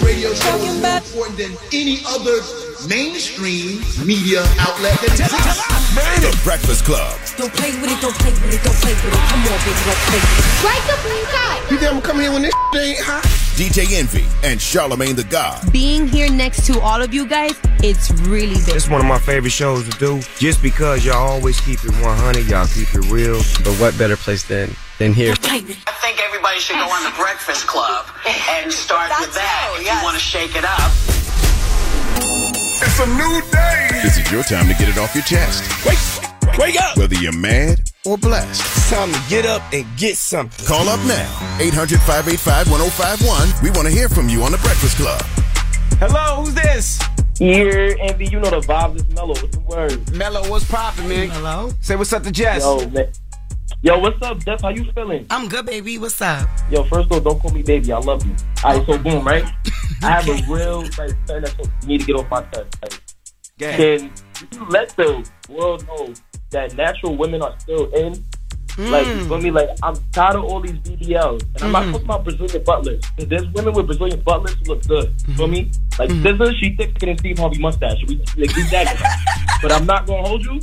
Radio show is more important than any other mainstream media outlet. The Breakfast Club. Don't play with it, don't play with it, don't play with it. Come on, baby, don't play with it. Strike the blue You think I'm come here when this ain't hot? DJ Envy and Charlemagne the God. Being here next to all of you guys, it's really big. It's one of my favorite shows to do just because y'all always keep it 100, y'all keep it real. But what better place than, than here? I think everybody should go on the Breakfast Club and start with that if you want to shake it up. It's a new day. This is your time to get it off your chest. Wake, wake up. Whether you're mad or blessed. It's time to get up and get something. Call up now. 800 585 1051. We want to hear from you on The Breakfast Club. Hello, who's this? Here, Envy, you know the vibes is mellow. What's the word? Mellow, what's poppin', man? Hello? Say what's up to Jess. Yo, man. Yo, what's up, Jess? How you feeling? I'm good, baby. What's up? Yo, first of all, don't call me baby. I love you. All right, so boom, right? I have a real like that need to get off my chest. Like, Yeah. can you let the world know that natural women are still in? Like, you feel hmm. me? Like, I'm tired of all these BBLs. And I'm not hmm. talking about Brazilian butlers. There's women with Brazilian butlers who look good. Feel hmm. me? Like, SZA, she thicker than Steve Harvey mustache. We, like, we that. But I'm not going to hold you.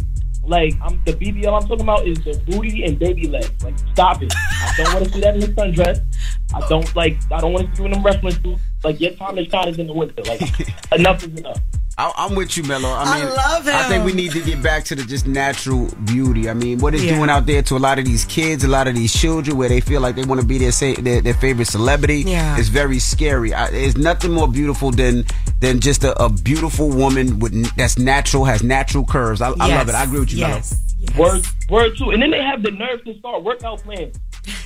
Like, I'm the BBL I'm talking about is the booty and baby legs. Like, stop it. I don't want to see that in the sundress. I don't, like, I don't want to see you in them wrestling suits. Like, your time to shine is in the winter. Like, enough is enough. I, I'm with you, Mello. I I mean, love I think we need to get back to the just natural beauty. I mean, what it's Yeah. doing out there to a lot of these kids, a lot of these children, where they feel like they want to be their sa- their, their favorite celebrity. Yeah. it's very scary. I, there's nothing more beautiful than than just a, a beautiful woman with that's natural, has natural curves. I, I love it. I agree with you, Yes. Word, word too. And then they have the nerve to start workout plans.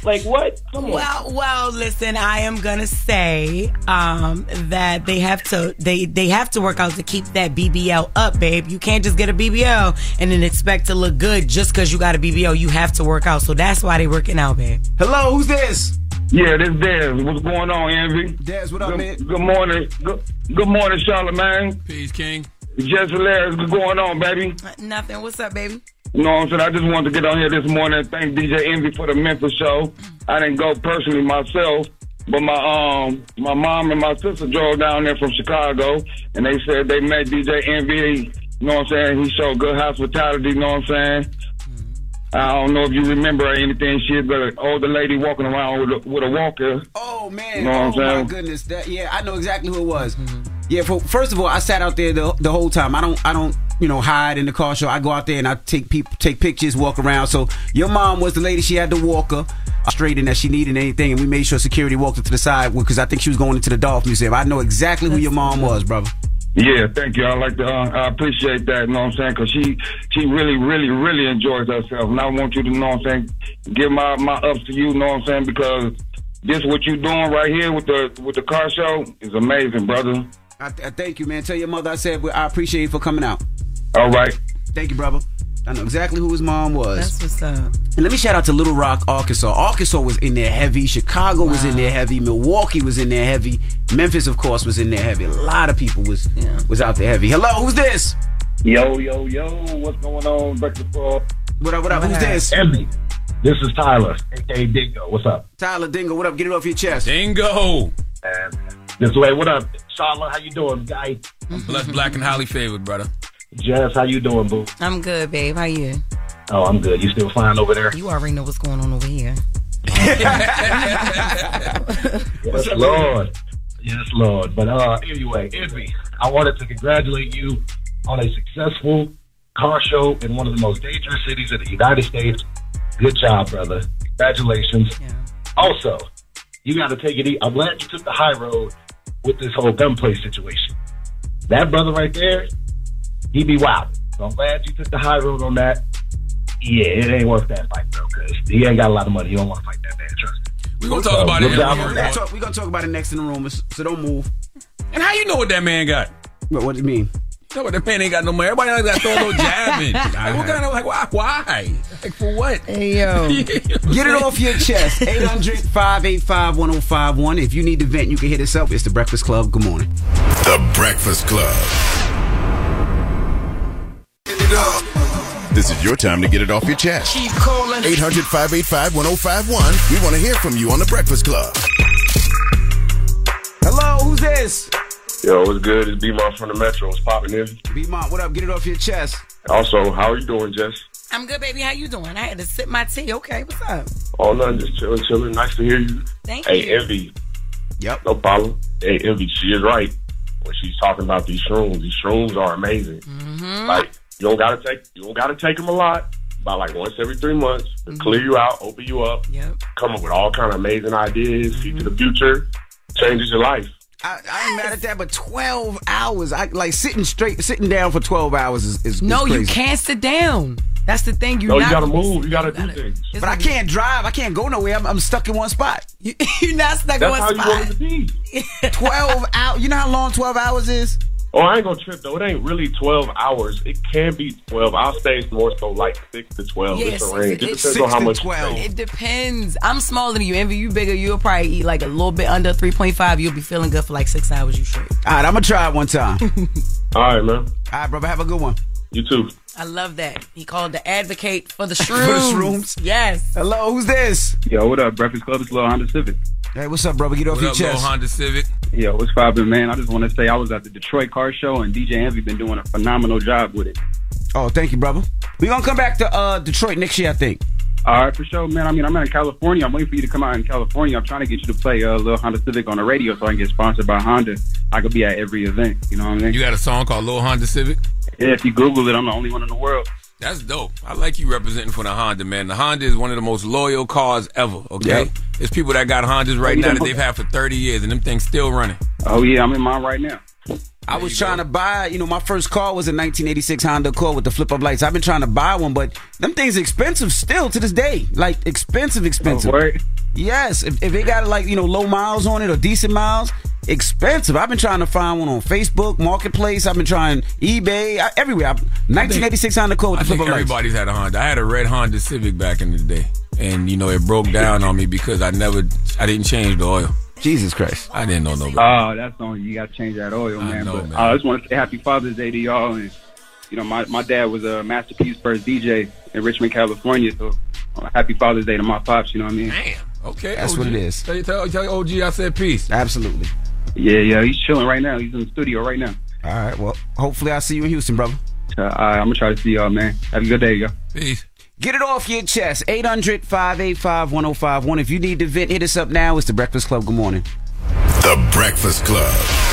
Like what? Come on. Well, well, listen. I am gonna say um, that they have to they they have to work out to keep that BBL up, babe. You can't just get a BBL and then expect to look good just because you got a BBL. You have to work out, so that's why they working out, babe. Hello, who's this? Yeah, this Dez. What's going on, Envy? Dez, what up, good, man? Good morning. Good, good morning, Charlemagne. Peace, King. Jess Hilarious. What's going on, baby? Uh, Nothing. What's up, baby? You know what I'm saying? I just wanted to get on here this morning and thank DJ Envy for the Memphis show. I didn't go personally myself, But my um my mom and my sister drove down there from Chicago, and they said they met DJ Envy. You know what I'm saying? He showed good hospitality. You know what I'm saying? I don't know if you remember or anything. She's an older lady walking around with a, with a walker. Oh man! You know what I'm oh my goodness! That yeah, I know exactly who it was. Yeah, for, first of all, I sat out there the, the whole time. I don't I don't you know hide in the car show. I go out there and I take people take pictures, walk around. So your mom was the lady. She had the walker straight in that she needed anything, and we made sure security walked her to the side because I think she was going into the Dolph Museum. I know exactly who your mom was, brother. Yeah, thank you. I like to. Uh, I appreciate that. You know what I'm saying? Because she, she really, really, really enjoys herself, and I want you to know what I'm saying. Give my my ups to you. you Know what I'm saying? Because this what you doing right here with the with the car show is amazing, brother. I, I thank you, man. Tell your mother I said I appreciate you for coming out. All right. Thank you, brother. I know exactly who his mom was. That's what's up. And let me shout out to Little Rock, Arkansas. Arkansas was in there heavy. Chicago was in there heavy. Milwaukee was in there heavy. Memphis, of course, was in there heavy. A lot of people was was out there heavy. Hello, who's this? Yo, yo, yo, what's going on, Breakfast Club? What up, what up? Who's this? Emmy. This is Tyler, aka Dingo. What's up? Tyler Dingo, what up? Get it off your chest. Dingo. And this way, what up? Charlotte, how you doing, guy? I'm blessed, black, and highly favored, brother. Jess, how you doing, boo? I'm good, babe. How you? Oh, I'm good. You still fine over there? You already know what's going on over here. Yes, Lord. Yes, Lord. But uh, anyway, Envy, I wanted to congratulate you on a successful car show in one of the most dangerous cities in the United States. Good job, brother. Congratulations. Also, you got to take it easy. I'm glad you took the high road with this whole gunplay situation. That brother right there, he be wild. So I'm glad you took the high road on that. Yeah, it ain't worth that fight, bro, because he ain't got a lot of money. He don't want to fight that man, trust me. We're gonna talk about it. good job in on the that. report. We're gonna talk about it next in the room, so don't move. And how you know what that man got? What, what do you mean? You know what that man ain't got no money. Everybody else got to throw a little jab in. Like, what kind of like why? Why? Like for what? Hey yo, Get it off your chest. 800 585 1051. If you need to vent, you can hit us up. It's The Breakfast Club. Good morning. The Breakfast Club. This is your time to get it off your chest. Keep calling. 800 585 1051. We want to hear from you on The Breakfast Club. Hello, who's this? Yo, what's good? It's B-Mon from the Metro. What's popping in? B Mom, what up? Get it off your chest. Also, how are you doing, Jess? I'm good, baby. How you doing? I had to sip my tea. Okay, what's up? Oh, nothing. Just chilling, chilling. Nice to hear you. Thank hey, you. Hey, Envy. Yep. No problem. Hey, Envy, she is right when she's talking about these shrooms. These shrooms are amazing. Mm-hmm. Like, you don't gotta take, you don't gotta take them a lot. About like once every three months, to clear you out, open you up, Mm-hmm. Yep. Mm-hmm. come up with all kind of amazing ideas, see to the future, changes your life. I, I ain't mad at that, but 12 hours. I like sitting straight, sitting down for 12 hours is, is No, is you can't sit down. That's the thing. You're no, not you gotta move. You gotta do things. But I can't drive. I can't go nowhere. I'm, I'm stuck in one spot. You, are not stuck That's in how one you spot. want it to be. 12 hours. You know how long 12 hours is? Oh, I ain't gonna trip though. It ain't really twelve hours. It can be twelve. I'll stay more so like six to twelve. Yeah, it's a range. It it's depends on how much. you take. It depends. I'm smaller than you. Envy, you bigger. You'll probably eat like a little bit under 3.5. You'll be feeling good for like six hours. You straight. All right, I'm going to try it one time. All right, man. All right, brother. Have a good one. You too. I love that. He called the advocate for the For the shrooms. shrooms? Yes. Hello, who's this? Yo, what up? Breakfast Club. It's Lil Honda Civic. Hey, what's up, brother? Get off What your up, little chest. Honda Civic? Yo, what's poppin', man? I just want to say I was at the Detroit Car Show and DJ Envy been doing a phenomenal job with it. Oh, thank you, brother. We're going to come back to uh, Detroit next year, I think. All right, for sure, man. I mean, I'm out in California. I'm waiting for you to come out in California. I'm trying to get you to play uh, little Honda Civic on the radio so I can get sponsored by Honda. I could be at every event. You know what I mean? You got a song called Lil Honda Civic? Yeah, if you Google it, I'm the only one in the world. That's dope. I like you representing for the Honda, man. The Honda is one of the most loyal cars ever, okay? Yep. There's people that got Hondas right now that they've had for 30 years, and them things still running. Oh yeah, I'm in mine right now. I was trying to buy, you know, my first car was a 1986 Honda Accord with the flip up lights. I've been trying to buy one, but them things expensive still to this day. Like expensive, expensive. Oh, word? Yes, if, if they got like you know low miles on it or decent miles, expensive. I've been trying to find one on Facebook Marketplace. I've been trying eBay I, everywhere. I, 1986 Honda Accord with I the think flip up lights. everybody's had a Honda. I had a red Honda Civic back in the day, and you know it broke down on me because I never, I didn't change the oil. Jesus Christ, I didn't know nobody. Oh, that's on you. Got to change that oil, man. I know, but man. Uh, I just want to say Happy Father's Day to y'all. And you know, my my dad was a Masterpiece first DJ in Richmond, California. So uh, Happy Father's Day to my pops. You know what I mean? Damn. Okay, That's OG. what it is. Tell, tell, tell OG I said peace. Absolutely. Yeah, yeah, he's chilling right now. He's in the studio right now. All right. Well, hopefully I'll see you in Houston, brother. Uh, all right, I'm gonna try to see y'all, man. Have a good day, yo. Peace. Get it off your chest. 800 585 1051. If you need to vent, hit us up now. It's The Breakfast Club. Good morning. The Breakfast Club.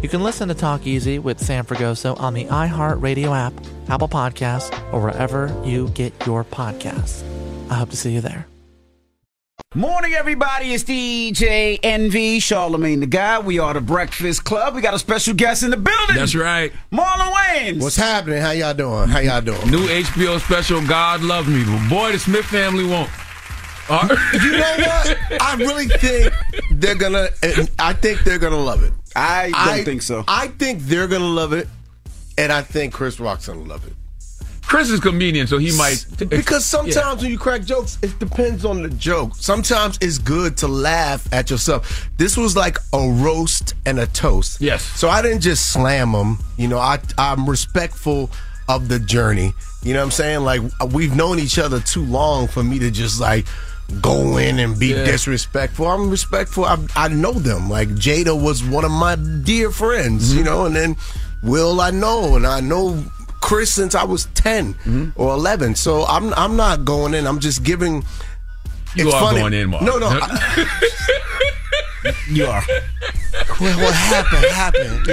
You can listen to Talk Easy with Sam Fragoso on the iHeartRadio app, Apple Podcasts, or wherever you get your podcasts. I hope to see you there. Morning, everybody. It's DJ Envy, Charlemagne the God. We are the Breakfast Club. We got a special guest in the building. That's right. Marlon Wayans. What's happening? How y'all doing? How y'all doing? New HBO special, God Love Me. But boy, the Smith family won't. Uh, you know what? I really think they're gonna. I think they're gonna love it. I don't I, think so. I think they're gonna love it, and I think Chris Rock's gonna love it. Chris is comedian, so he might. Because sometimes yeah. when you crack jokes, it depends on the joke. Sometimes it's good to laugh at yourself. This was like a roast and a toast. Yes. So I didn't just slam him. You know, I I'm respectful of the journey. You know what I'm saying? Like uh, we've known each other too long for me to just like go in and be yeah. disrespectful. I'm respectful. I, I know them. Like Jada was one of my dear friends, mm-hmm. you know, and then Will I know, and I know Chris since I was 10 mm-hmm. or 11. So I'm I'm not going in. I'm just giving. You it's are funny. going in, Mark. No, no. you are. Well, what happened? Happened.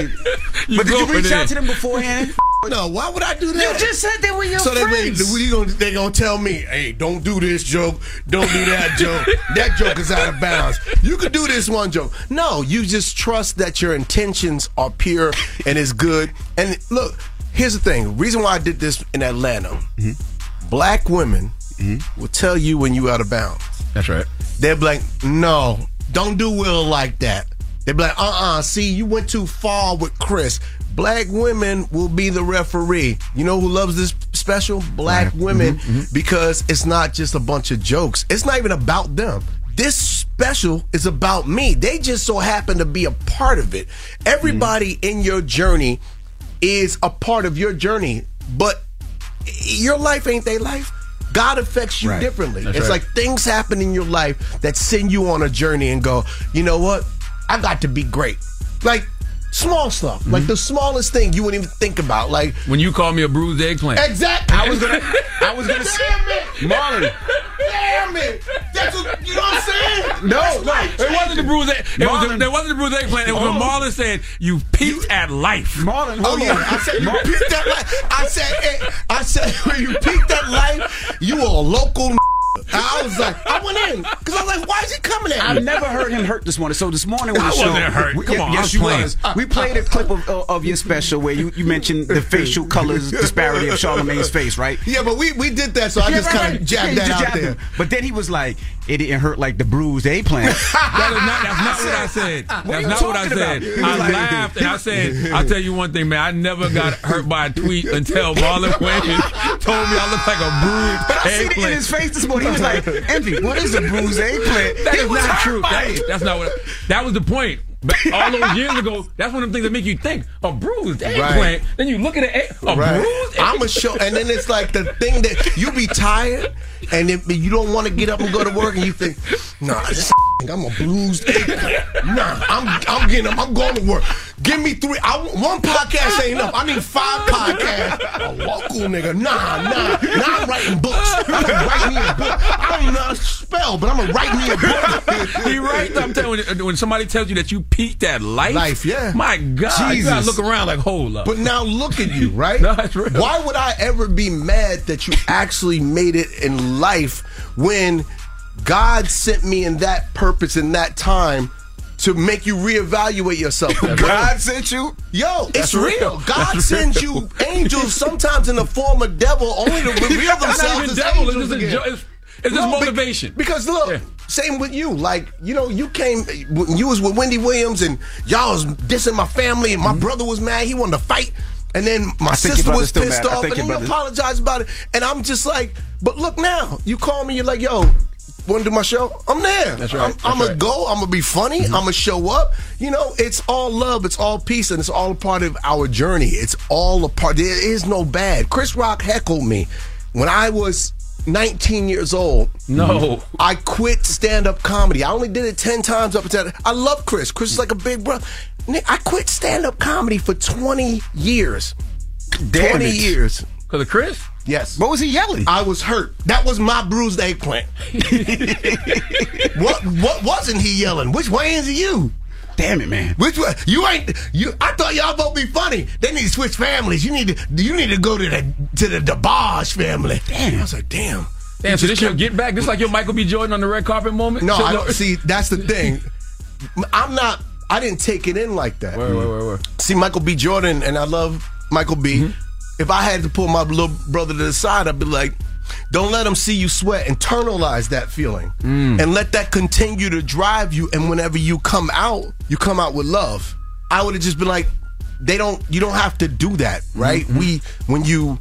You but did you reach out to them beforehand? No, why would I do that? You just said they were your so friends. So they, gonna, they gonna tell me, hey, don't do this joke, don't do that joke. That joke is out of bounds. You could do this one joke. No, you just trust that your intentions are pure and is good. And look, here's the thing. Reason why I did this in Atlanta. Mm-hmm. Black women mm-hmm. will tell you when you out of bounds. That's right. They're like, no, don't do Will like that. They're like, uh-uh, see, you went too far with Chris. Black women will be the referee. You know who loves this special? Black right. women, mm-hmm, mm-hmm. because it's not just a bunch of jokes. It's not even about them. This special is about me. They just so happen to be a part of it. Everybody mm-hmm. in your journey is a part of your journey, but your life ain't their life. God affects you right. differently. That's it's right. like things happen in your life that send you on a journey and go, you know what? I got to be great. Like small stuff, mm-hmm. like the smallest thing you wouldn't even think about. Like when you call me a bruised eggplant. Exactly. I was gonna. I was gonna. Damn it, Marlon. Damn it. That's what you know what I'm saying. No, no, it wasn't the bruised. It was the, there wasn't the bruised eggplant. It was oh. when Marlon said you peaked at life. Marlon, oh yeah, I said you peaked at life. I said, I said when you peaked at life, you were a local. I was like, I went in because I was like, why is he coming at me? I've never heard him hurt this morning. So this morning when the show, wasn't hurt. Come on, yes, you playing. was. We played a clip of, of your special where you, you mentioned the facial colors disparity of Charlemagne's face, right? Yeah, but we, we did that, so I just kind of jabbed yeah, that out there. Him. But then he was like, it didn't hurt like the bruised eggplant. that is not, that's not what I said. That's not what I said. I like, laughed and I said, I'll tell you one thing, man. I never got hurt by a tweet until Marlon Wayans told me I looked like a bruised but I eggplant. see it in his face this morning. He was like, Envy, what is a bruised eggplant? That is not true. That, that's not what. That was the point. All those years ago, that's one of the things that make you think a bruised eggplant. Right. Then you look at it, a right. bruised. I'm a show, and then it's like the thing that you be tired, and then you don't want to get up and go to work, and you think, Nah, this I'm a bruised eggplant. Nah, I'm I'm getting up. I'm going to work. Give me three. I, one podcast ain't enough. I need five podcasts. A local nigga. Nah, nah. Now I'm writing books. I'm gonna write me a book. I don't know how to spell, but I'm gonna write me a book. he right. I'm telling you, uh, when somebody tells you that you peaked at life, life, yeah. My God, Jesus. you gotta look around like, hold up. But now look at you, right? no, that's real. Why would I ever be mad that you actually made it in life when God sent me in that purpose in that time to make you reevaluate yourself. God sent you? Yo, it's real. real. God That's sends real. you angels sometimes in the form of devil only to reveal themselves as devil. angels it's again. It's, it's no, motivation. Because look, yeah. same with you. Like, you know, you came you was with Wendy Williams and y'all was dissing my family and my mm-hmm. brother was mad. He wanted to fight. And then my sister was pissed off, and then you apologized about it. And I'm just like, but look now, you call me, you're like, yo, want to do my show? I'm there. That's right. I'm, I'm gonna go. I'm gonna be funny. Mm-hmm. I'm gonna show up. You know, it's all love. It's all peace, and it's all a part of our journey. It's all a part. There is no bad. Chris Rock heckled me when I was 19 years old. No. I quit stand up comedy. I only did it 10 times up until I love Chris. Chris is like a big brother. I quit stand up comedy for 20 years. Damn 20 it. years. Because of Chris? Yes. What was he yelling? I was hurt. That was my bruised eggplant. what what wasn't he yelling? Which way is you? Damn it, man. Which way? You ain't you I thought y'all both be funny. They need to switch families. You need to you need to go to the to the DeBarge family. Damn. I was like, damn. Damn, so this your get back? This like your Michael B. Jordan on the red carpet moment? No, So- I don't, see, that's the thing. I'm not. I didn't take it in like that. Word, word, word, word. See, Michael B. Jordan, and I love Michael B. Mm-hmm. If I had to pull my little brother to the side, I'd be like, "Don't let him see you sweat. Internalize that feeling, Mm. and let that continue to drive you. And whenever you come out, you come out with love." I would have just been like, "They don't. You don't have to do that, right? Mm-hmm. We when you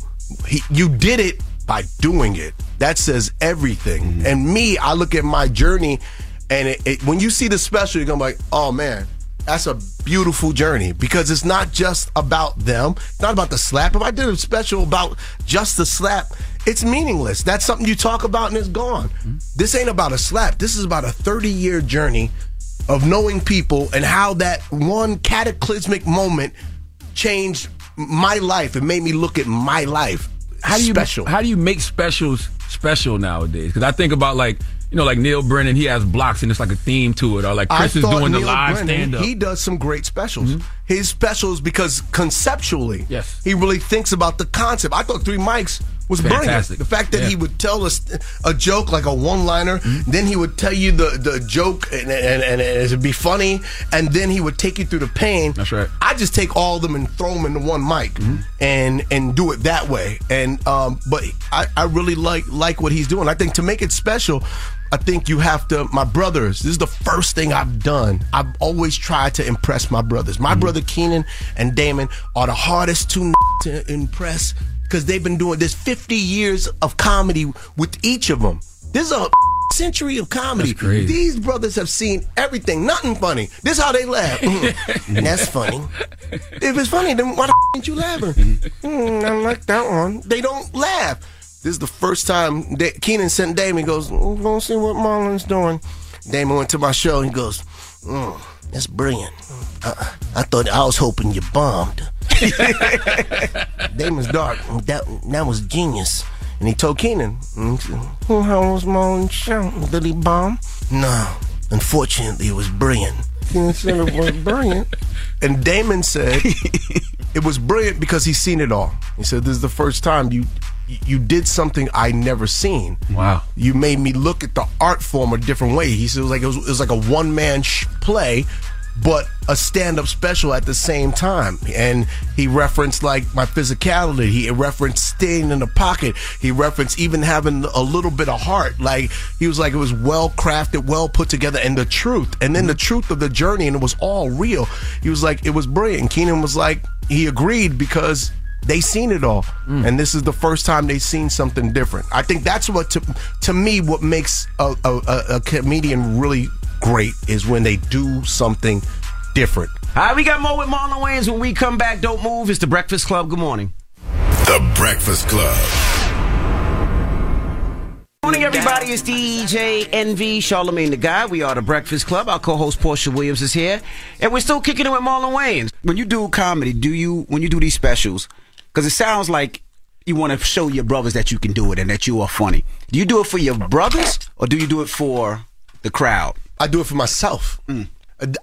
he, you did it by doing it. That says everything. Mm-hmm. And me, I look at my journey, and it, it, when you see the special, you're gonna be like, "Oh man." That's a beautiful journey because it's not just about them. It's not about the slap. If I did a special about just the slap, it's meaningless. That's something you talk about and it's gone. Mm-hmm. This ain't about a slap. This is about a 30 year journey of knowing people and how that one cataclysmic moment changed my life and made me look at my life. how do you special? How do you make specials special nowadays? Because I think about like you know like Neal Brennan, he has blocks and it's like a theme to it, or like Chris is doing the live stand up. He does some great specials. Mm-hmm. His specials because conceptually, Yes. he really thinks about the concept. I thought Three Mics was brilliant. The fact that Yeah. he would tell us a joke like a one-liner, mm-hmm. then he would tell you the, the joke and, and, and it would be funny, and then he would take you through the pain. That's right. I just take all of them and throw them into one mic mm-hmm. and and do it that way. And um, but I, I really like like what he's doing. I think to make it special, I think you have to. My brothers. This is the first thing I've done. I've always tried to impress my brothers. My mm-hmm. brother Keenen and Damon are the hardest two to impress because they've been doing this 50 years of comedy with each of them. This is a century of comedy. That's crazy. These brothers have seen everything. Nothing funny. This is how they laugh. Mm, That's funny. If it's funny, then why the ain't you laughing? Mm, I like that one. They don't laugh. This is the first time that Keenen sent Damon. He goes, "We're gonna see what Marlon's doing." Damon went to my show. He goes, mm, "That's brilliant. Uh, I thought I was hoping you bombed." Damon's dark. That that was genius. And he told Keenen, mm, he said, "Hmm, "How was Marlon's show? Did he bomb?" No. Unfortunately, it was brilliant. Keenen said it was brilliant. And Damon said it was brilliant because he's seen it all. He said, "This is the first time you you did something I never seen. Wow. You made me look at the art form a different way." He said, "It was like it was, it was like a one man sh- play." But a stand-up special at the same time, and he referenced like my physicality. He referenced staying in the pocket. He referenced even having a little bit of heart. Like he was like it was well crafted, well put together, and the truth, and then the truth of the journey, and it was all real. He was like it was brilliant. Keenen was like he agreed because they seen it all mm. and this is the first time they've seen something different i think that's what to, to me what makes a, a- a comedian really great is when they do something different All right, we got more with Marlon Wayans when we come back. Don't move. It's the Breakfast Club. Good morning. The Breakfast Club. Morning, everybody. It's DJ Envy, Charlemagne the God. We are the Breakfast Club. Our co-host Portia Williams is here, and we're still kicking it with Marlon Wayans. When you do comedy, do you when you do these specials? Because it sounds like you want to show your brothers that you can do it and that you are funny. Do you do it for your brothers or do you do it for the crowd? i do it for myself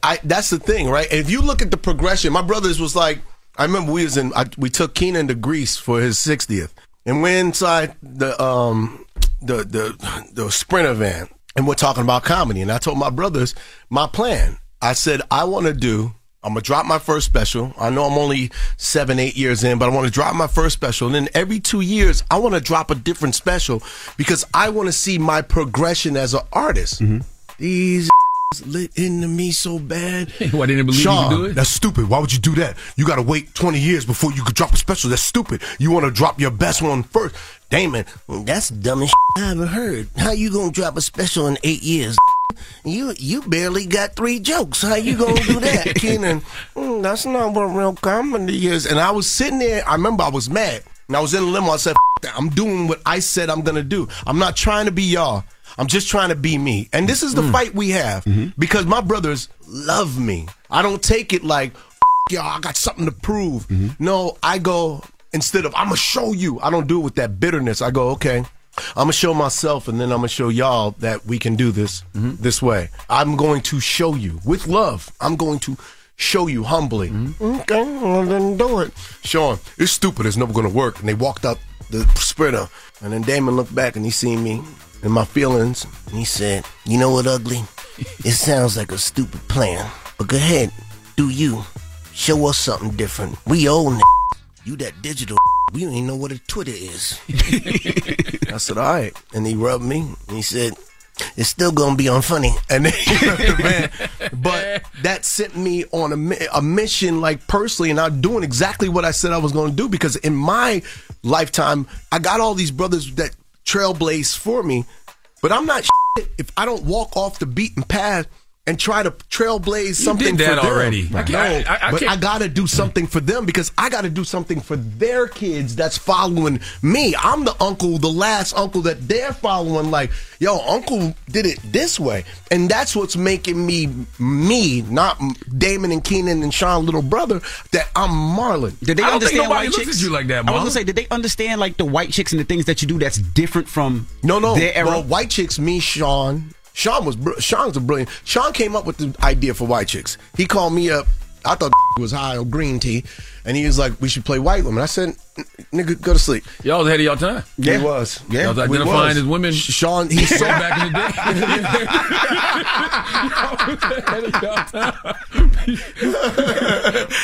I, that's the thing right and if you look at the progression my brothers was like i remember we was in I, we took keenen to greece for his 60th and we're inside the um the the the sprinter van and we're talking about comedy and i told my brothers my plan i said i want to do I'm gonna drop my first special. I know I'm only seven, eight years in, but I want to drop my first special. And then every two years, I want to drop a different special because I want to see my progression as an artist. These lit into me so bad. Why didn't believe you Sean, could do it? That's stupid. Why would you do that? You got to wait 20 years before you could drop a special. That's stupid. You want to drop your best one first. Damon, that's the dumbest I ever heard. How you gonna drop a special in eight years? You you barely got three jokes. How you gonna do that, Keenen? "Mm, that's not what real comedy is. And I was sitting there. I remember I was mad. And I was in the limo. I said, "F- that. "I'm doing what I said I'm gonna do. I'm not trying to be y'all. I'm just trying to be me." And this is the mm. fight we have mm-hmm. because my brothers love me. I don't take it like, "F- y'all. I got something to prove. Mm-hmm. No, I go instead of I'm gonna show you. I don't do it with that bitterness. I go, okay. I'm gonna show myself, and then I'm gonna show y'all that we can do this mm-hmm. this way. I'm going to show you with love. I'm going to show you humbly. Mm-hmm. Okay, well, then do it. Sean, it's stupid. It's never going to work. And they walked up the sprinter. And then Damon looked back and he seen me and my feelings. And he said, You know what, Ugly? It sounds like a stupid plan. But go ahead, do you. Show us something different. We old n- You that digital we don't even know what a Twitter is. I said, all right. And he rubbed me and he said, it's still gonna be unfunny. And then he left the van. But that sent me on a, a mission, like personally, and I'm doing exactly what I said I was gonna do because in my lifetime, I got all these brothers that trailblaze for me, but I'm not if I don't walk off the beaten path and try to trailblaze something did that for them. already. I No, can't- I- I but can't- I gotta do something for them because I gotta do something for their kids that's following me. I'm the uncle, the last uncle that they're following. Like, yo, uncle did it this way, and that's what's making me me, not Damon and Keenen and Sean, little brother. That I'm Marlon. Did they I don't understand nobody white chicks? at you like that, I was gonna say, did they understand like the white chicks and the things that you do that's different from No, no. their era? Well, white chicks, me, Sean. Sean was br- Sean's a brilliant. Sean came up with the idea for white chicks. He called me up. I thought it was high on green tea, and he was like, "We should play white women." I said, "Nigga, go to sleep." Y'all was ahead of y'all time. He was. Yeah, Y'all was identifying was. as women. Sh- Sean, he saw back in the day.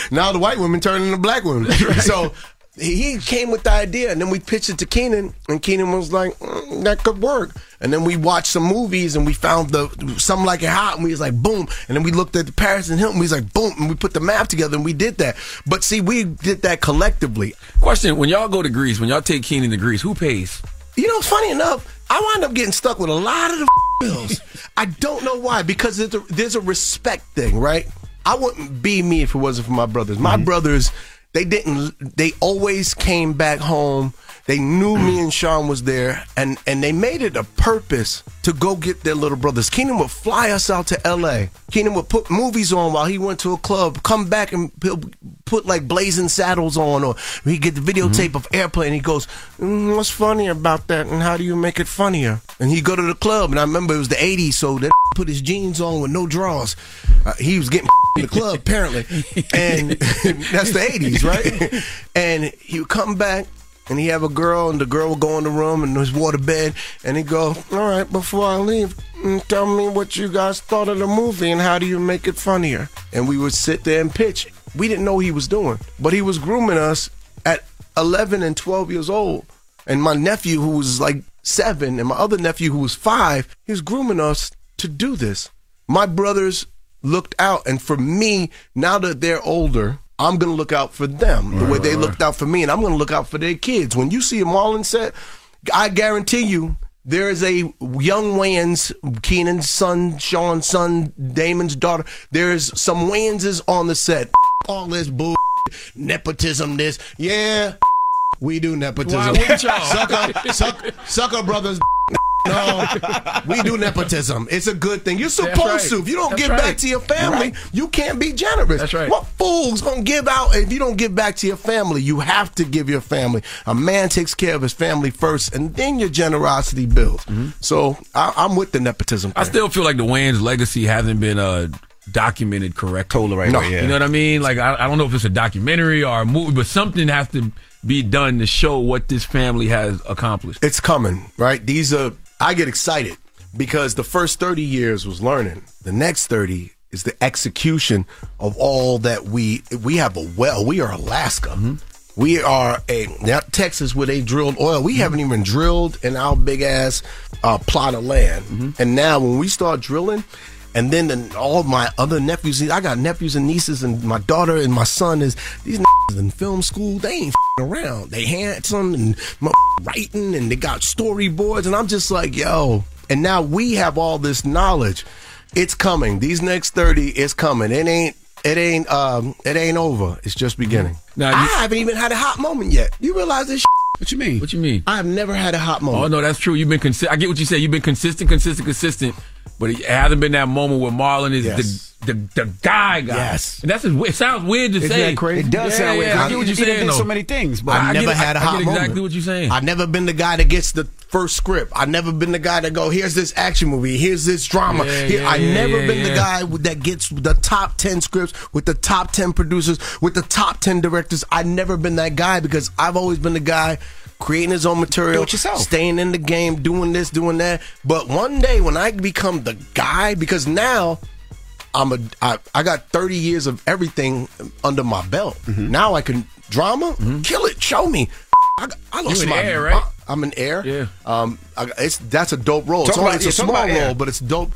now the white women turn into black women. So he came with the idea, and then we pitched it to Keenen, and Keenen was like, "Mm, "That could work." And then we watched some movies, and we found the something like it hot, and we was like, "Boom!" And then we looked at the Paris and Hilton, we was like, "Boom!" And we put the map together, and we did that. But see, we did that collectively. Question: When y'all go to Greece, when y'all take Keenen to Greece, who pays? You know, funny enough, I wind up getting stuck with a lot of the bills. I don't know why, because there's a, there's a respect thing, right? I wouldn't be me if it wasn't for my brothers. My brothers, they didn't. They always came back home. They knew me and Sean was there, and and they made it a purpose to go get their little brothers. Keenen would fly us out to L.A. Keenen would put movies on while he went to a club, come back and he'll put like Blazing Saddles on, or he get the videotape of Airplane. He goes, mm, "What's funny about that? And how do you make it funnier?" And he go to the club, and I remember it was the '80s, so that put his jeans on with no drawers. Uh, he was getting in the club apparently, and that's the '80s, right? And he would come back. And he have a girl, and the girl would go in the room and his water bed, and he go, "All right, before I leave, mm, tell me what you guys thought of the movie and how do you make it funnier." And we would sit there and pitch. We didn't know he was doing, but he was grooming us at 11 and 12 years old. And my nephew, who was like seven, and my other nephew, who was five, he was grooming us to do this. My brothers looked out, and for me, now that they're older, I'm gonna look out for them the way they looked out for me, and I'm gonna look out for their kids. When you see a Marlon set, I guarantee you. There is a young Wayans, Keenen's son, Sean's son, Damon's daughter. There's some Wayanses on the set. All this bull, nepotism, this. Yeah, we do nepotism. Why sucker, sucker, sucker brothers. No, we do nepotism. It's a good thing. You're supposed right. to. If you don't That's give right. back to your family, Right. you can't be generous. That's right. What fool's gonna give out if you don't give back to your family? You have to give your family. A man takes care of his family first, and then your generosity builds. So I, I'm with the nepotism. Mm-hmm. I still feel like the Wayans legacy hasn't been uh, documented correctly. Totally right. No. yeah. You know what I mean? Like I, I don't know if it's a documentary or a movie, but something has to be done to show what this family has accomplished. it's coming, right? These are I get excited because the first 30 years was learning. The next 30 is the execution of all that we we have a well. We are Alaska. Mm-hmm. We are a now Texas where they drilled oil. We mm-hmm. haven't even drilled in our big ass uh, plot of land. Mm-hmm. And now when we start drilling, and then the, all my other nephews, I got nephews and nieces, and my daughter and my son is these n- in film school. They ain't around. They handsome and m- writing, and they got storyboards, and I'm just like, yo. And now we have all this knowledge. It's coming. These next thirty is coming. It ain't. It ain't. Um. It ain't over. It's just beginning. Now, I you- haven't even had a hot moment yet. You realize this? What you mean? What you mean? I have never had a hot moment. Oh no, that's true. You've been consistent. I get what you say. You've been consistent, consistent, consistent, but it hasn't been that moment where Marlon is Yes. the the the guy guy. Yes. and that's his, it sounds weird to Isn't say. that crazy? It does Yeah, sound weird. Yeah, I He- get what you're he done saying. did so many things, but- I, I never get, had a I, hot I get exactly moment. what you're saying. I've never been the guy that gets the first script. I've never been the guy that go, here's this action movie, here's this drama. Yeah, Here- yeah, I yeah, never yeah, been the guy that gets the top ten scripts with the top ten producers with the top ten directors. I've never been that guy because I've always been the guy creating his own material, Do it yourself. staying in the game, doing this, doing that. But one day when I become the guy, because now. I'm a I, I got 30 years of everything under my belt. Mm-hmm. Now I can drama, kill it, show me. I, I lost my Air, right? I, am an Air. Yeah. Um, I, it's that's a dope role. Talk it's, only, about- it's yeah, a small role, but it's dope.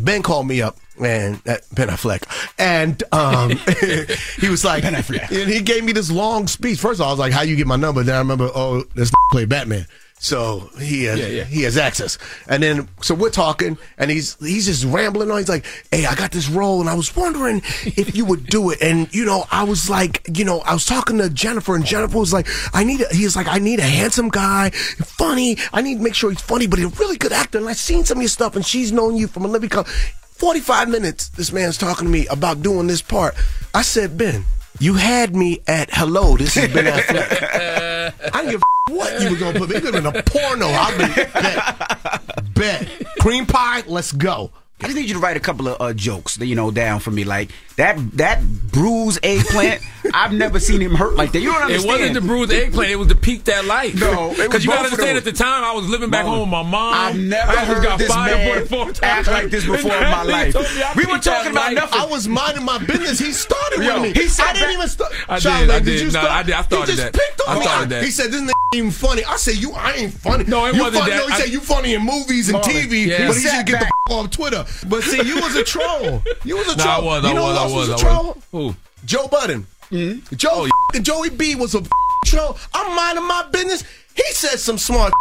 Ben called me up and that Ben Affleck, and um, he was like, Ben Affleck. and he gave me this long speech. First of all, I was like, "How you get my number?" Then I remember, oh, this play Batman, so he has, yeah, yeah. he has access. And then so we're talking, and he's he's just rambling on. He's like, "Hey, I got this role, and I was wondering if you would do it." And you know, I was like, you know, I was talking to Jennifer, and Jennifer was like, "I need," a, he's like, "I need a handsome guy, funny. I need to make sure he's funny, but he's a really good actor." And I've seen some of your stuff, and she's known you from Olivia. Co- 45 minutes this man's talking to me about doing this part. I said, Ben, you had me at hello, this is Ben Affleck. I didn't give what you were going to put me. You could have been a porno. I'll be bet. bet. Cream pie, let's go. I just need you to write a couple of uh, jokes, you know, down for me. Like that that bruised eggplant. I've never seen him hurt like that. You don't understand. It wasn't the bruised eggplant. It was the peak that life. No, because you got to understand at the time I was living back Mama, home with my mom. I've never I heard got this fired man act like this before in my life. told me I We were talking about life. nothing. I was minding my business. He started Yo, with me. he sat I didn't back- even start. I did, Charlotte, I did. you No, start? I did. I started he just that. Picked on I me. started that. He said, "This nigga ain't even funny." I said, "You, I ain't funny." No, it you wasn't funny. that. No, he said, "You funny in movies and TV," but he He should get the back. off Twitter. But see, you was a troll. You was a Nah, troll. I was. you I know was. who I else was. was a I troll? was. Who? Joe Budden. Mm-hmm. Joe Oh, f- Joey B was a troll. I'm minding my business. He said some smart.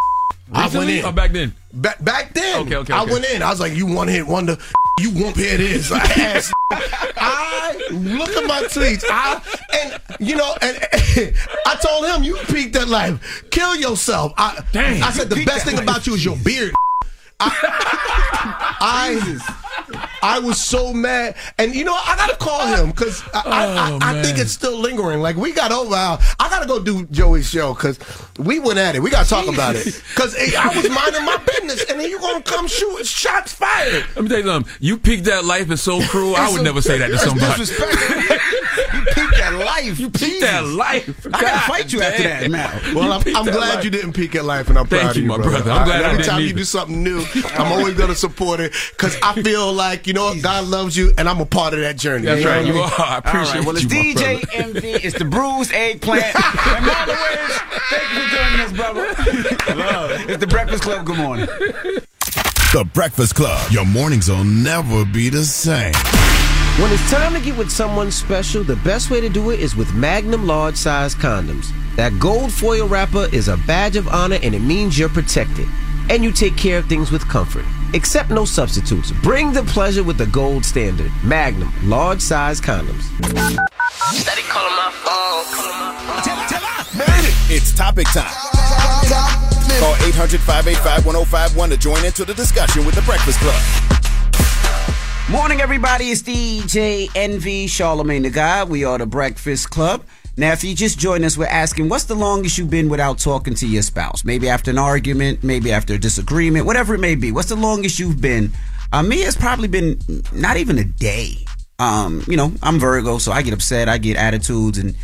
I went in. or back then? Back, back then, Okay, okay, okay. I went in. I was like, "You one hit wonder, you whoop head is." Ass. I look at my tweets. I and you know, and I told him, "You peaked that life. Kill yourself." I, Dang, I said the best thing life. about you is your beard. I, I was so mad, and you know I gotta call him because I, I, Oh, I, I think it's still lingering. Like we got over. Our, I gotta go do Joey's show because we went at it. We gotta talk about it because I was minding my business, and then you gonna come shoot shots fired. Let me tell you something. You peaked that life is so cruel. I would never say that to somebody. you peaked that life. You Peaked that life. I gotta fight you after that now. Well, I'm, I'm glad life. you didn't peak at life, and I'm Thank proud you, of you, my brother. brother. I'm glad I every time you do something new, I'm always gonna support it because I feel like you know what, God loves you, and I'm a part of that journey. That's You right. what I You mean? are. I appreciate right. Well, it's you, DJ. Envy. It's the bruised eggplant. and Marlon Wayans, thank you for joining us, brother. it's the Breakfast Club. Good morning. The Breakfast Club. Your mornings will never be the same. When it's time to get with someone special, the best way to do it is with Magnum large size condoms. That gold foil wrapper is a badge of honor and it means you're protected. And you take care of things with comfort. Accept no substitutes. Bring the pleasure with the gold standard. Magnum large size condoms. Steady calling my phone. Calling my phone. It's topic time. Call 800 585 1051 to join into the discussion with The Breakfast Club. Morning, everybody. It's DJ Envy Charlemagne the God. We are the Breakfast Club. Now, if you just joined us, we're asking, what's the longest you've been without talking to your spouse? Maybe after an argument, maybe after a disagreement, whatever it may be. What's the longest you've been? Uh, me, it's probably been not even a day. Um, you know, I'm Virgo, so I get upset, I get attitudes, and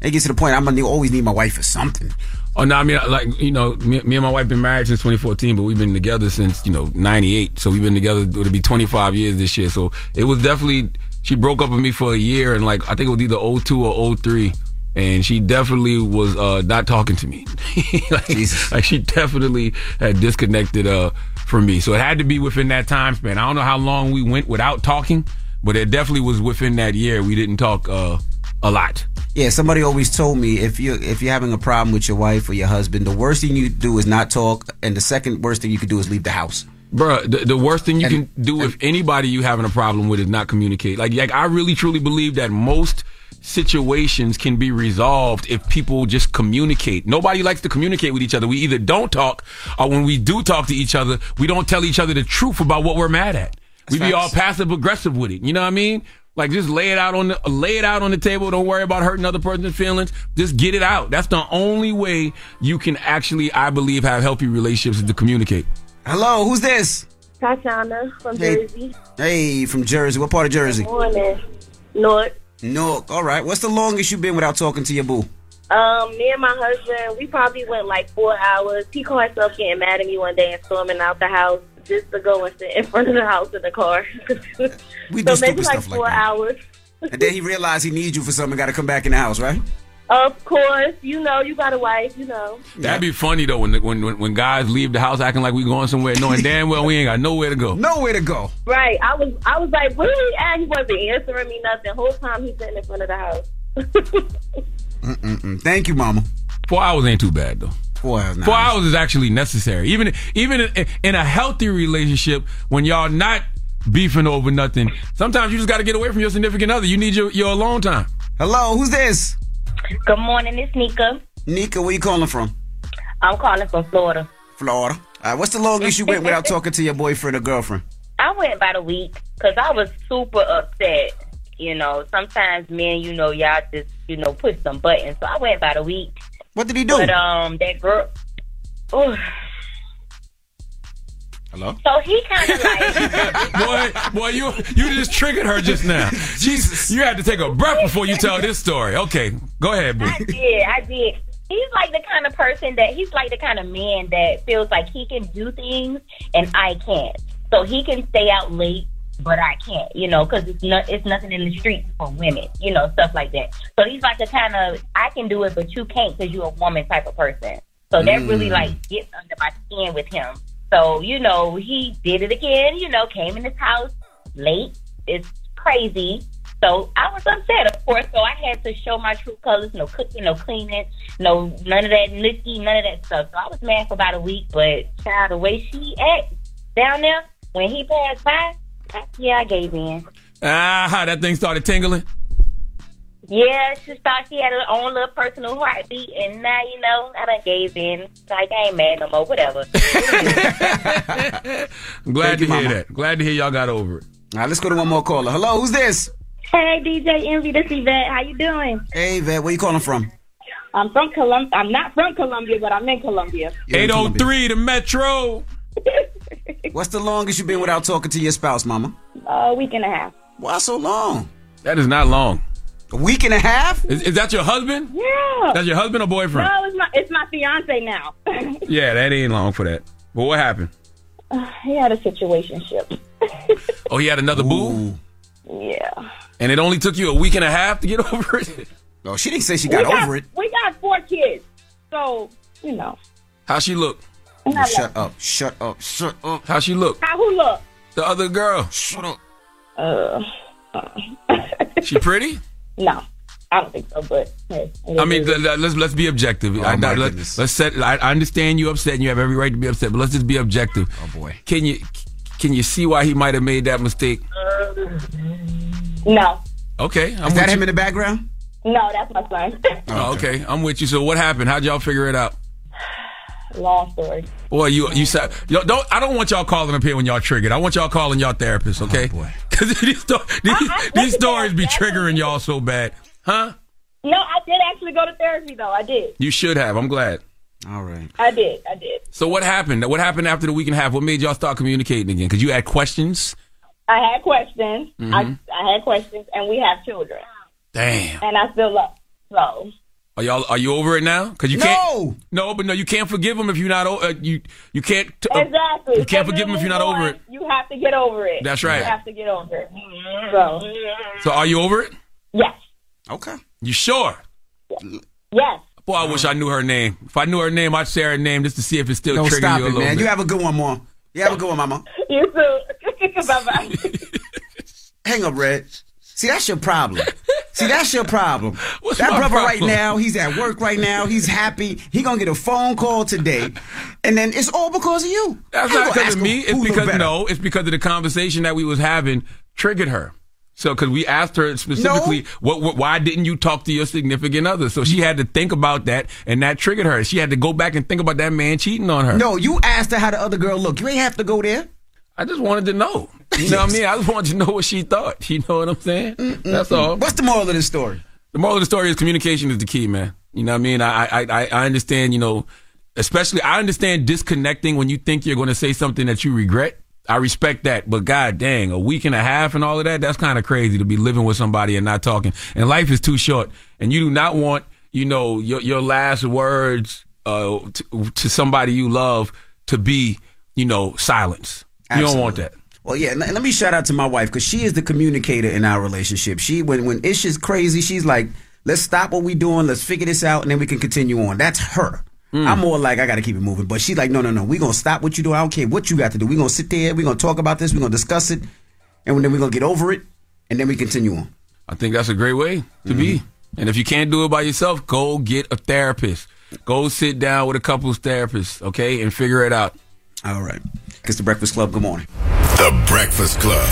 it gets to the point I'm gonna always need my wife for something. Oh no, I mean like you know, me, me and my wife been married since 2014, but we've been together since you know '98. So we've been together. It'll be 25 years this year. So it was definitely she broke up with me for a year, and like I think it was either 02 or 03. And she definitely was uh, not talking to me. like, like she definitely had disconnected uh, from me. So it had to be within that time span. I don't know how long we went without talking, but it definitely was within that year. We didn't talk uh, a lot. Yeah, somebody always told me if you if you're having a problem with your wife or your husband, the worst thing you do is not talk, and the second worst thing you could do is leave the house. Bruh, the, the worst thing you can do with anybody you having a problem with is not communicate. Like, like I really truly believe that most situations can be resolved if people just communicate. Nobody likes to communicate with each other. We either don't talk, or when we do talk to each other, we don't tell each other the truth about what we're mad at. we be all passive aggressive with it. You know what I mean? Like just lay it out on the lay it out on the table. Don't worry about hurting other person's feelings. Just get it out. That's the only way you can actually, I believe, have healthy relationships is to communicate. Hello, who's this? Tatiana from Hey. Jersey. Hey, from Jersey. What part of Jersey? Morning. North. Newark. All right. What's the longest you've been without talking to your boo? Um, me and my husband, we probably went like four hours. He caught himself getting mad at me one day and storming out the house just to go and sit in front of the house in the car. We so do maybe stupid like stuff like four that. hours. And then he realized he needs you for something. Got to come back in the house, right? Of course, you know, you got a wife, you know. That'd be funny though when, when when when guys leave the house acting like we going somewhere, knowing damn well we ain't got nowhere to go. Nowhere to go. Right. I was I was like, where he at? He wasn't answering me nothing. The whole time he's sitting in front of the house. Mm-mm-mm. Thank you, Mama. Four hours ain't too bad though. Four hours. Four hours is actually necessary. Even even in, in a healthy relationship, when y'all not beefing over nothing, sometimes you just got to get away from your significant other. You need your your alone time. Hello, who's this? Good morning, it's Nika. Nika, where you calling from? I'm calling from Florida. Florida. All right, what's the longest you went without talking to your boyfriend or girlfriend? I went about a week because I was super upset. You know, sometimes men, you know, y'all just, you know, push some buttons. So I went about a week. What did he do? But um, that girl. Ooh. Hello. So he kind of like. boy, boy, you you just triggered her just now. Jesus, you had to take a breath before you tell this story. Okay, go ahead, boo. I did. I did. He's like the kind of person that he's like the kind of man that feels like he can do things and I can't. So he can stay out late, but I can't. You know, because it's not it's nothing in the streets for women. You know, stuff like that. So he's like the kind of I can do it, but you can't because you're a woman type of person. So that Mm. really like gets under my skin with him. So you know, he did it again. You know, came in his house late. It's crazy. So I was upset, of course. So I had to show my true colors. No cooking, no cleaning, no none of that nookie, none of that stuff. So I was mad for about a week. But child, the way she acts down there when he passed by, yeah, I gave in. Ah, that thing started tingling. Yeah, she thought she had her own little personal heartbeat, and now you know I done gave in. Like I ain't mad no more. Whatever. I'm glad Thank to you, hear Mama. that. Glad to hear y'all got over it. All right, let's go to one more caller. Hello, who's this? hey, DJ Envy, this is Yvette. How you doing? Hey, Vet, where you calling from? I'm from Columbia. I'm not from Columbia, but I'm in Columbia. 803 the Metro. What's the longest you've been without talking to your spouse, Mama? A week and a half. Why so long? That is not long. A week and a half? Is, is that your husband? Yeah. That's your husband or boyfriend? No, it's my it's my fiance now. Yeah, that ain't long for that. But what happened? he had a situationship. Oh, he had another boo? Yeah. And it only took you a week and a half to get over it? No, she didn't say she got over it. We got four kids, so you know. How she look? Not Shut up. Shut up. Shut up. How she look? How who look? The other girl. Shut up. Uh, She pretty? No, I don't think so. But hey, I mean, what it th- th- let's let's be objective. Oh I, Oh, my let, goodness. us set. I, I understand you upset, and you have every right to be upset. But let's just be objective. Oh boy. Can you can you see why he might have made that mistake? is. no, Okay, I'm Is that with him you. in the background? no, that's my son. Oh, okay, I'm with you. So what happened? How'd y'all figure it out? Long story. Boy, you you said yo, don't. I don't want y'all calling up here when y'all triggered. I want y'all calling y'all therapists, okay? boy. Because these, sto- these, these stories be triggering y'all so bad, huh? No, I did actually go to therapy though. I did. You should have. I'm glad. All right. I did. I did. So what happened? What happened after the week and a half? What made y'all start communicating again? Because you had questions. I had questions. I Mhm. I had questions, and we have children, Damn. and I still love. So Are y'all are you over it now? Because you No! can't. No, but no, you can't forgive him if you're not. o- Uh, you you can't. t- uh, exactly, You can't forgive him if you you're not move over it. You have to get over it. That's right. You have to get over it. So So are you over it? yes, Okay. You sure? yes. Boy, I wish I knew her name. If I knew her name, I'd say her name just to see if it's still No, triggering stop you a it, little man. bit. You have a good one, mom. You have a good one, Mama. You too. bye bye. Hang up, Red. See, that's your problem. See, that's your problem. that my brother right now, he's at work right now. He's happy. He gonna get a phone call today, and then it's all because of you. That's I not because of me. It's because no. It's because of the conversation that we was having triggered her. So, because we asked her specifically, what, what, why didn't you talk to your significant other? So she had to think about that, and that triggered her. She had to go back and think about that man cheating on her. No, you asked her how the other girl looked. You ain't have to go there. I just wanted to know. You know what I mean? I just wanted to know what she thought. You know what I'm saying? That's all. What's the moral of the story? The moral of the story is communication is the key, man. You know what I mean? I I I, I understand. You know, especially I understand disconnecting when you think you're going to say something that you regret. I respect that, but god dang, a week and a half and all of that, that's kind of crazy to be living with somebody and not talking. And life is too short. And you do not want, you know, your, your last words, uh, to, to somebody you love to be, you know, silence. You don't want that. Well, yeah. Let me shout out to my wife because she is the communicator in our relationship. She when when ish is crazy, she's like, "Let's stop what we doing. Let's figure this out, and then we can continue on." That's her. Mm. I'm more like I got to keep it moving, but she's like, "No, no, no. We gonna stop what you do. I don't care what you got to do. We gonna sit there. We gonna talk about this. We gonna discuss it, and then we gonna get over it, and then we continue on." I think that's a great way to be. And if you can't do it by yourself, go get a therapist. Go sit down with a couples therapist, okay, and figure it out. All right. It's the Breakfast Club. Good morning. The Breakfast Club.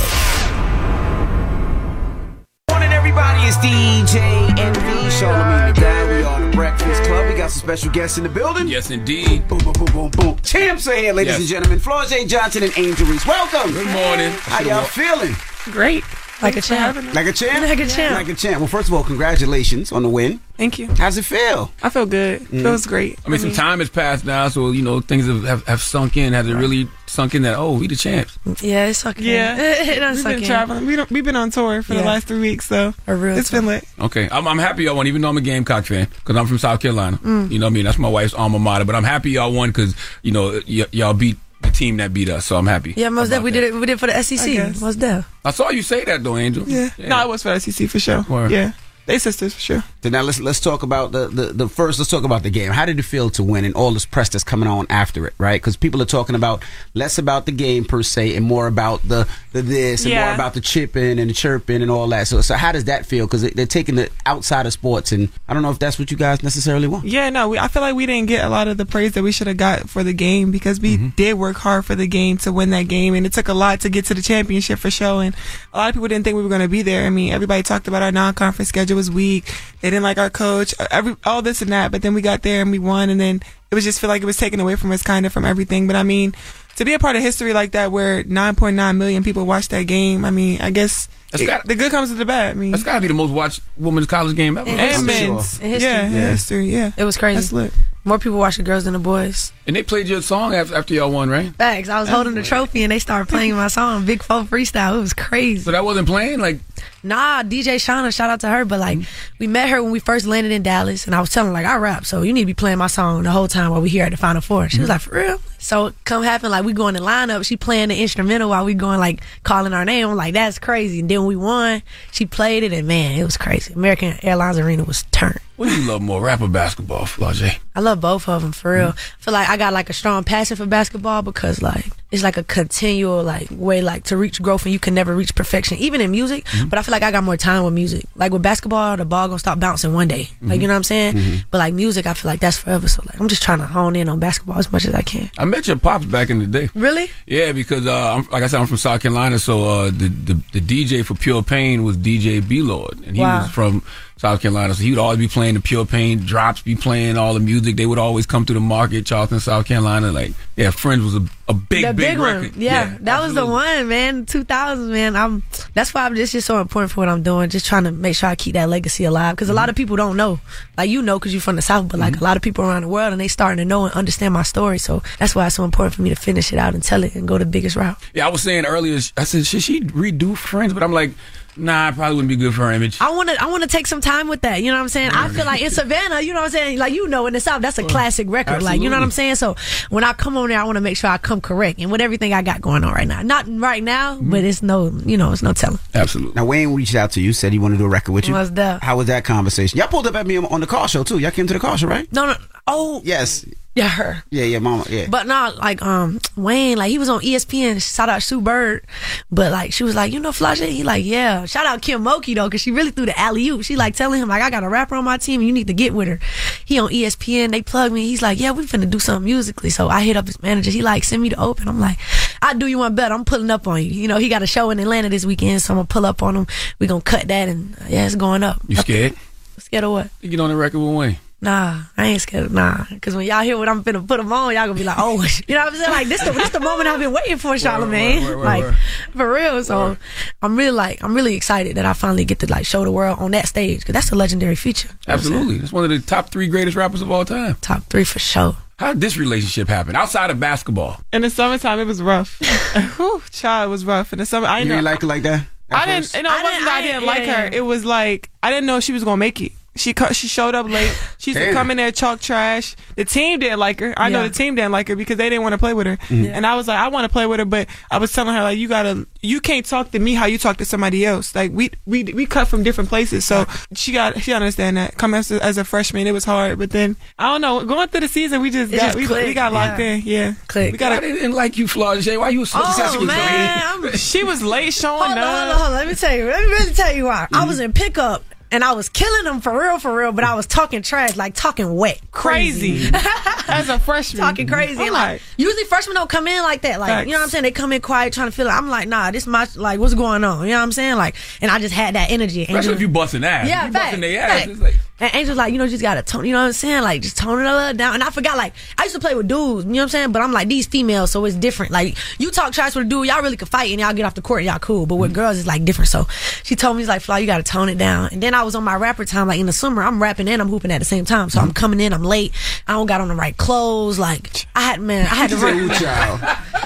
Morning, everybody. It's DJ Envy, Charlemagne the God. We are the Breakfast Club. We got some special guests in the building. Yes, indeed. Boom, boom, boom, boom, boom. Champs are here, ladies Yes. and gentlemen. Flau'jae Johnson and Angel Reese. Welcome. Good morning. How y'all feeling? Great. Like a champ. Like a champ? Like a champ. Like a champ. Well, first of all, congratulations on the win. Thank you. How's it feel? I feel good. Mm. Feels great. I mean, some time has passed now, so you know things have, have, have sunk in. Has it really sunk in that? Oh, we the champs. Yeah, it's sucking. Yeah, it done we've sunk been in. traveling. We don't, we've been on tour for the last three weeks, so A real it's been lit. Okay, I'm, I'm happy y'all won, even though I'm a Gamecock fan, because I'm from South Carolina. Mm. You know what I mean? That's my wife's alma mater. But I'm happy y'all won because you know y- y'all beat the team that beat us, so I'm happy. Yeah, most about def. We that. did it. We did it for the SEC. guess. Most def. I saw you say that though, Angel. Yeah. No, it was for SEC for sure. Word. Yeah, they sisters for sure. So now let's let's talk about the, the the first. Let's talk about the game. How did it feel to win and all this press that's coming on after it, right? Because people are talking about less about the game per se and more about the the this and more about the chipping and the chirping and all that. So so how does that feel? Because they're taking it outside of sports, and I don't know if that's what you guys necessarily want. Yeah, no, we, I feel like we didn't get a lot of the praise that we should have got for the game because we Mm-hmm. did work hard for the game to win that game, and it took a lot to get to the championship for sure. And a lot of people didn't think we were going to be there. I mean, everybody talked about our non-conference schedule was weak. They didn't like our coach, uh, every all this and that. But then we got there and we won, and then it was just feel like it was taken away from us, kind of from everything. But I mean, to be a part of history like that, where 9.9 million people watched that game, I mean, I guess it- got- the good comes with the bad. I mean, That's got to be the most watched women's college game ever. and men's, In history. yeah, Yeah. history, yeah. It was crazy. That's lit. More people watch the girls than the boys. And they played your song after, after y'all won, right? Facts. I was holding the trophy and they started playing my song, Big Four Freestyle. It was crazy. So that wasn't playing like. Nah, DJ Shauna, shout out to her. But like, mm-hmm. we met her when we first landed in Dallas, and I was telling her like, I rap, so you need to be playing my song the whole time while we here at the Final Four. She was mm-hmm. like, for real. So come happen like we going in the lineup, she playing the instrumental while we going like calling our name. I'm like, that's crazy. And then when we won, she played it, and man, it was crazy. American Airlines Arena was turned. What do you love more, rap or basketball, Flau'jae? I love both of them for real. I feel like I got like a strong passion for basketball because like it's like a continual like way like to reach growth and you can never reach perfection even in music. Mm-hmm. But I feel like I got more time with music. Like with basketball, the ball gonna stop bouncing one day. Like Mm-hmm. you know what I'm saying? But like music, I feel like that's forever. So like I'm just trying to hone in on basketball as much as I can. I met your pops back in the day. Really? Yeah, because uh, I'm, like I said, I'm from South Carolina, so uh, the, the the DJ for Pure Pain was DJ B Lord, and he Wow. was from South Carolina, so he would always be playing the Pure Pain drops, be playing all the music. They would always come to the market, Charleston, South Carolina. Like, yeah, Friends was a, a big, the big, big, record. one. Yeah, that was the one, man. Two thousand, man. I'm. That's why I'm just, just so important for what I'm doing. Just trying to make sure I keep that legacy alive because a Mm-hmm. lot of people don't know. Like you know, because you're from the south, but like a lot of people around the world and they starting to know and understand my story. So that's why it's so important for me to finish it out and tell it and go the biggest route. Yeah, I was saying earlier, I said, should she redo Friends? But I'm like, nah, it probably wouldn't be good for her image. I want to. I want to take some time with that. You know what I'm saying? I feel like in Savannah, you know what I'm saying? Like you know, in the South, that's a oh, classic record. Like you know what I'm saying? So when I come on there, I want to make sure I come correct and with everything I got going on right now. Not right now, mm-hmm. but it's no, you know, it's no telling. Absolutely. Now Wayne reached out to you, said he wanted to do a record with you. Most def. How was that conversation? Y'all pulled up at me on the car show too. Y'all came to the car show, right? No, no. Oh, Yes. Yeah, her. Yeah, yeah, mama. Yeah. But not like um Wayne, like he was on ESPN. Shout out Sue Bird, but like she was like, you know, Flau'jae. He like, yeah. Shout out Kim Mulkey though, because she really threw the alley oop. She like telling him like, I got a rapper on my team, and you need to get with her. He on ESPN. They plug me. He's like, yeah, we finna do something musically. So I hit up his manager. He like send me the open. I'm like, I do you one better. I'm pulling up on you. You know, he got a show in Atlanta this weekend, so I'm gonna pull up on him. We gonna cut that, and uh, yeah, it's going up. You scared? Scared of what? You get on the record with Wayne. Nah, I ain't scared. Nah, because when y'all hear what I'm finna put them on, y'all gonna be like, oh, you know what I'm saying? Like this, the, this the moment I've been waiting for, Charlemagne. word, word, like word. for real. So I'm really like, I'm really excited that I finally get to like show the world on that stage because that's a legendary feature. You know what I'm saying? Absolutely. It's one of the top three greatest rappers of all time. Top three for sure. How did this relationship happen outside of basketball? In the summertime, it was rough. Whew, child, it was rough. In the summer, I You know. like her like that? I didn't. You know, it wasn't that I didn't like her. It was like I didn't know she was gonna make it. She co- she showed up late. She used to come in there chalk trash. The team didn't like her. I know Yeah. the team didn't like her because they didn't want to play with her. Mm-hmm. And I was like, I want to play with her, but I was telling her like, you gotta, you can't talk to me how you talk to somebody else. Like we we we cut from different places, so she got she understand that. Coming as a, as a freshman, it was hard, but then I don't know. Going through the season, we just It got just we, we clicked, got locked yeah. in. Yeah, Click. we got Why didn't like you, Flau'jae? Why you was so Oh, successful? man, I'm- She was late showing Hold on, up. hold on, hold on. Let me tell you. Let me really tell you why. I mm-hmm. was in pickup and I was killing them for real, for real. But I was talking trash, like talking wet, Crazy. as a freshman, talking crazy. I'm like, like, usually freshmen don't come in like that. Like Facts. you know what I'm saying? They come in quiet, trying to feel. Like, I'm like, nah, this my like, what's going on? You know what I'm saying? Like, and I just had that energy. Especially Angel- if you busting ass. Yeah, you fact, busting their ass. fact. It's like, And Angel's like, you know, just gotta tone, you know what I'm saying? Like, just tone it a little down. And I forgot, like, I used to play with dudes, you know what I'm saying? But I'm like, these females, so it's different. Like, you talk trash with a dude, y'all really could fight and y'all get off the court y'all cool. But with mm. girls, it's like different. So she told me, she's like, Fly, you gotta tone it down. And then I was on my rapper time, like in the summer, I'm rapping and I'm hooping at the same time. So I'm coming in, I'm late. I don't got on the right clothes. Like, I had, man, I had to run.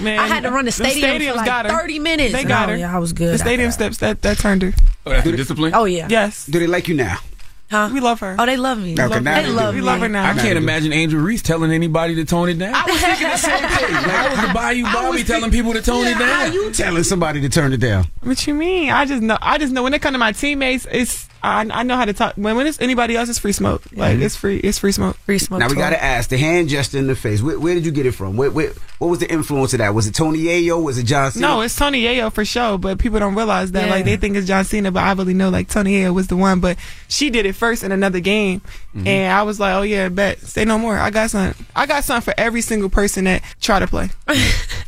man, I had to run the stadium for stadiums like got her. 30 minutes. They got Oh, her. Yeah, I was good. The stadium steps that that turned her. oh, that's the discipline? Oh, yeah. Yes. Do they like you now? Huh? We love her. Oh, they love me. Okay, love now they they love me. We love her now. I can't imagine Angel Reese telling anybody to tone it down. I was thinking the same thing. Like, I was the Bayou Barbie telling people to tone it How down. you telling somebody to turn it down? What you mean? I just know. I just know when it comes to my teammates, it's I, I know how to talk. When when it's anybody else, it's free smoke. Like it's free. It's free smoke. Free smoke. Now we got to ask the hand gesture in the face. Where, where did you get it from? Where, where, what was the influence of that? Was it Tony Yayo? Was it John Cena? No, it's Tony Yayo for sure, but people don't realize that. Yeah. Like they think it's John Cena, but I really know like Tony Yayo was the one. But she did it first in another game, Mm-hmm. and I was like, oh yeah, bet say no more. I got something. I got something for every single person that try to play.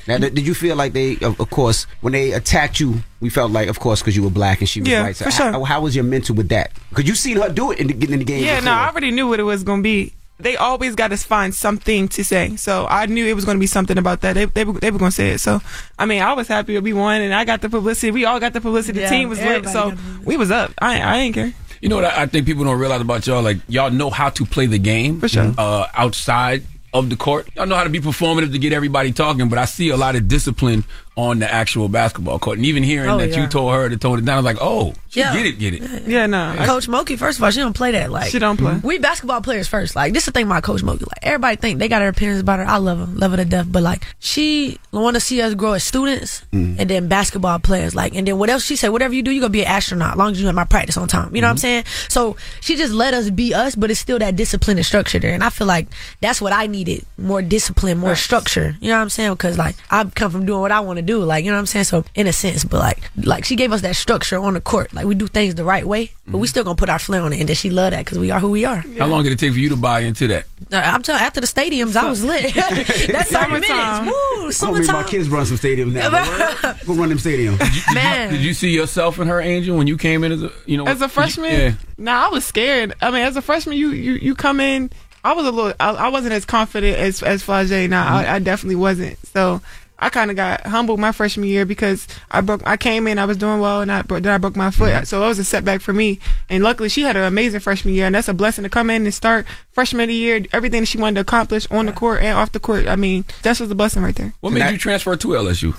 Now, did did you feel like they, of, of course, when they attacked you, we felt like, of course, because you were black and she was Yeah, white. So for how, how was your mental with that? Because you seen her do it in the, in the game. Yeah, no. I already knew what it was gonna be. They always got to find something to say, so I knew it was gonna be something about that. They they, were- they were gonna say it. So I mean, I was happy that we won, and I got the publicity. We all got the publicity. Yeah, the team was lit, so got the publicity. we was up. I I ain't care. You know what I, I think people don't realize about y'all? Like y'all know how to play the game For sure. uh, outside of the court. Y'all know how to be performative to get everybody talking. But I see a lot of discipline on the actual basketball court, and even hearing Oh, that yeah. you told her to tone it down, I was like, oh, she Yeah. get it, get it. Yeah, no. I- Coach Mulkey, first of all, she don't play that. Like She don't play. We basketball players first. Like this is the thing about Coach Mulkey. Like everybody think they got her opinions about her. I love her, love her to death. But like she want to see us grow as students Mm. and then basketball players. Like and then what else she said? Whatever you do, you gonna be an astronaut. As long as you have my practice on time. You know what I'm Mm-hmm. saying? So she just let us be us, but it's still that discipline and structure there. And I feel like that's what I needed: more discipline, more structure. You know what I'm saying? Because like I come from doing what I want to do. Like you know what I'm saying? So in a sense, but like like she gave us that structure on the court. Like we do things the right way, but we still gonna put our flair on it. And then she love that because we are who we are. How long did it take for you to buy into that? Uh, I'm telling after the stadiums, I was lit. That's 30 minutes. Summertime. Woo, I mean, my kids run some stadiums now. but Go run them stadiums. Man. Did you see yourself and her, Angel, when you came in as a you know As a freshman, Yeah. nah, I was scared. I mean, as a freshman, you you you come in. I was a little. I, I wasn't as confident as as Flau'jae. Nah, I, I definitely wasn't. So I kind of got humbled my freshman year because I broke. I came in, I was doing well, and I bro- then I broke my foot. Mm-hmm. So it was a setback for me. And luckily, she had an amazing freshman year, and that's a blessing to come in and start freshman of the year. Everything she wanted to accomplish on the court and off the court. I mean, that's just a blessing right there. What made you transfer to LSU?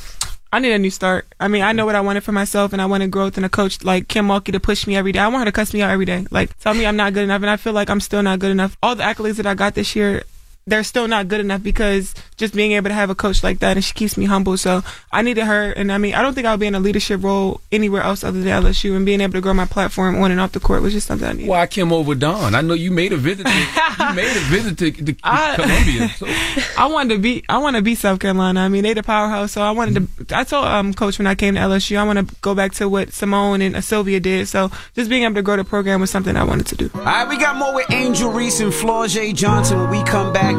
I need a new start. I mean, I know what I wanted for myself, and I wanted growth and a coach like Kim Mulkey to push me every day. I want her to cuss me out every day, like tell me I'm not good enough, and I feel like I'm still not good enough. All the accolades that I got this year, they're still not good enough because just being able to have a coach like that, and she keeps me humble. So I needed her, and I mean, I don't think I'll be in a leadership role anywhere else other than LSU, and being able to grow my platform on and off the court was just something I needed. Why Kim over Dawn? I know you made a visit. To, you made a visit to, to I- Columbia. So. I wanted to be I want to be South Carolina. I mean, they the powerhouse, so I wanted to. I told um coach when I came to LSU, I want to go back to what Seimone and Sylvia did. So just being able to grow the program was something I wanted to do. All right, we got more with Angel Reese and Flau'jae Johnson. When we come back,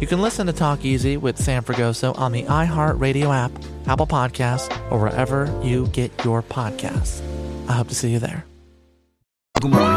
You can listen to Talk Easy with Sam Fragoso on the iHeartRadio app, Apple Podcasts, or wherever you get your podcasts. I hope to see you there. Good morning.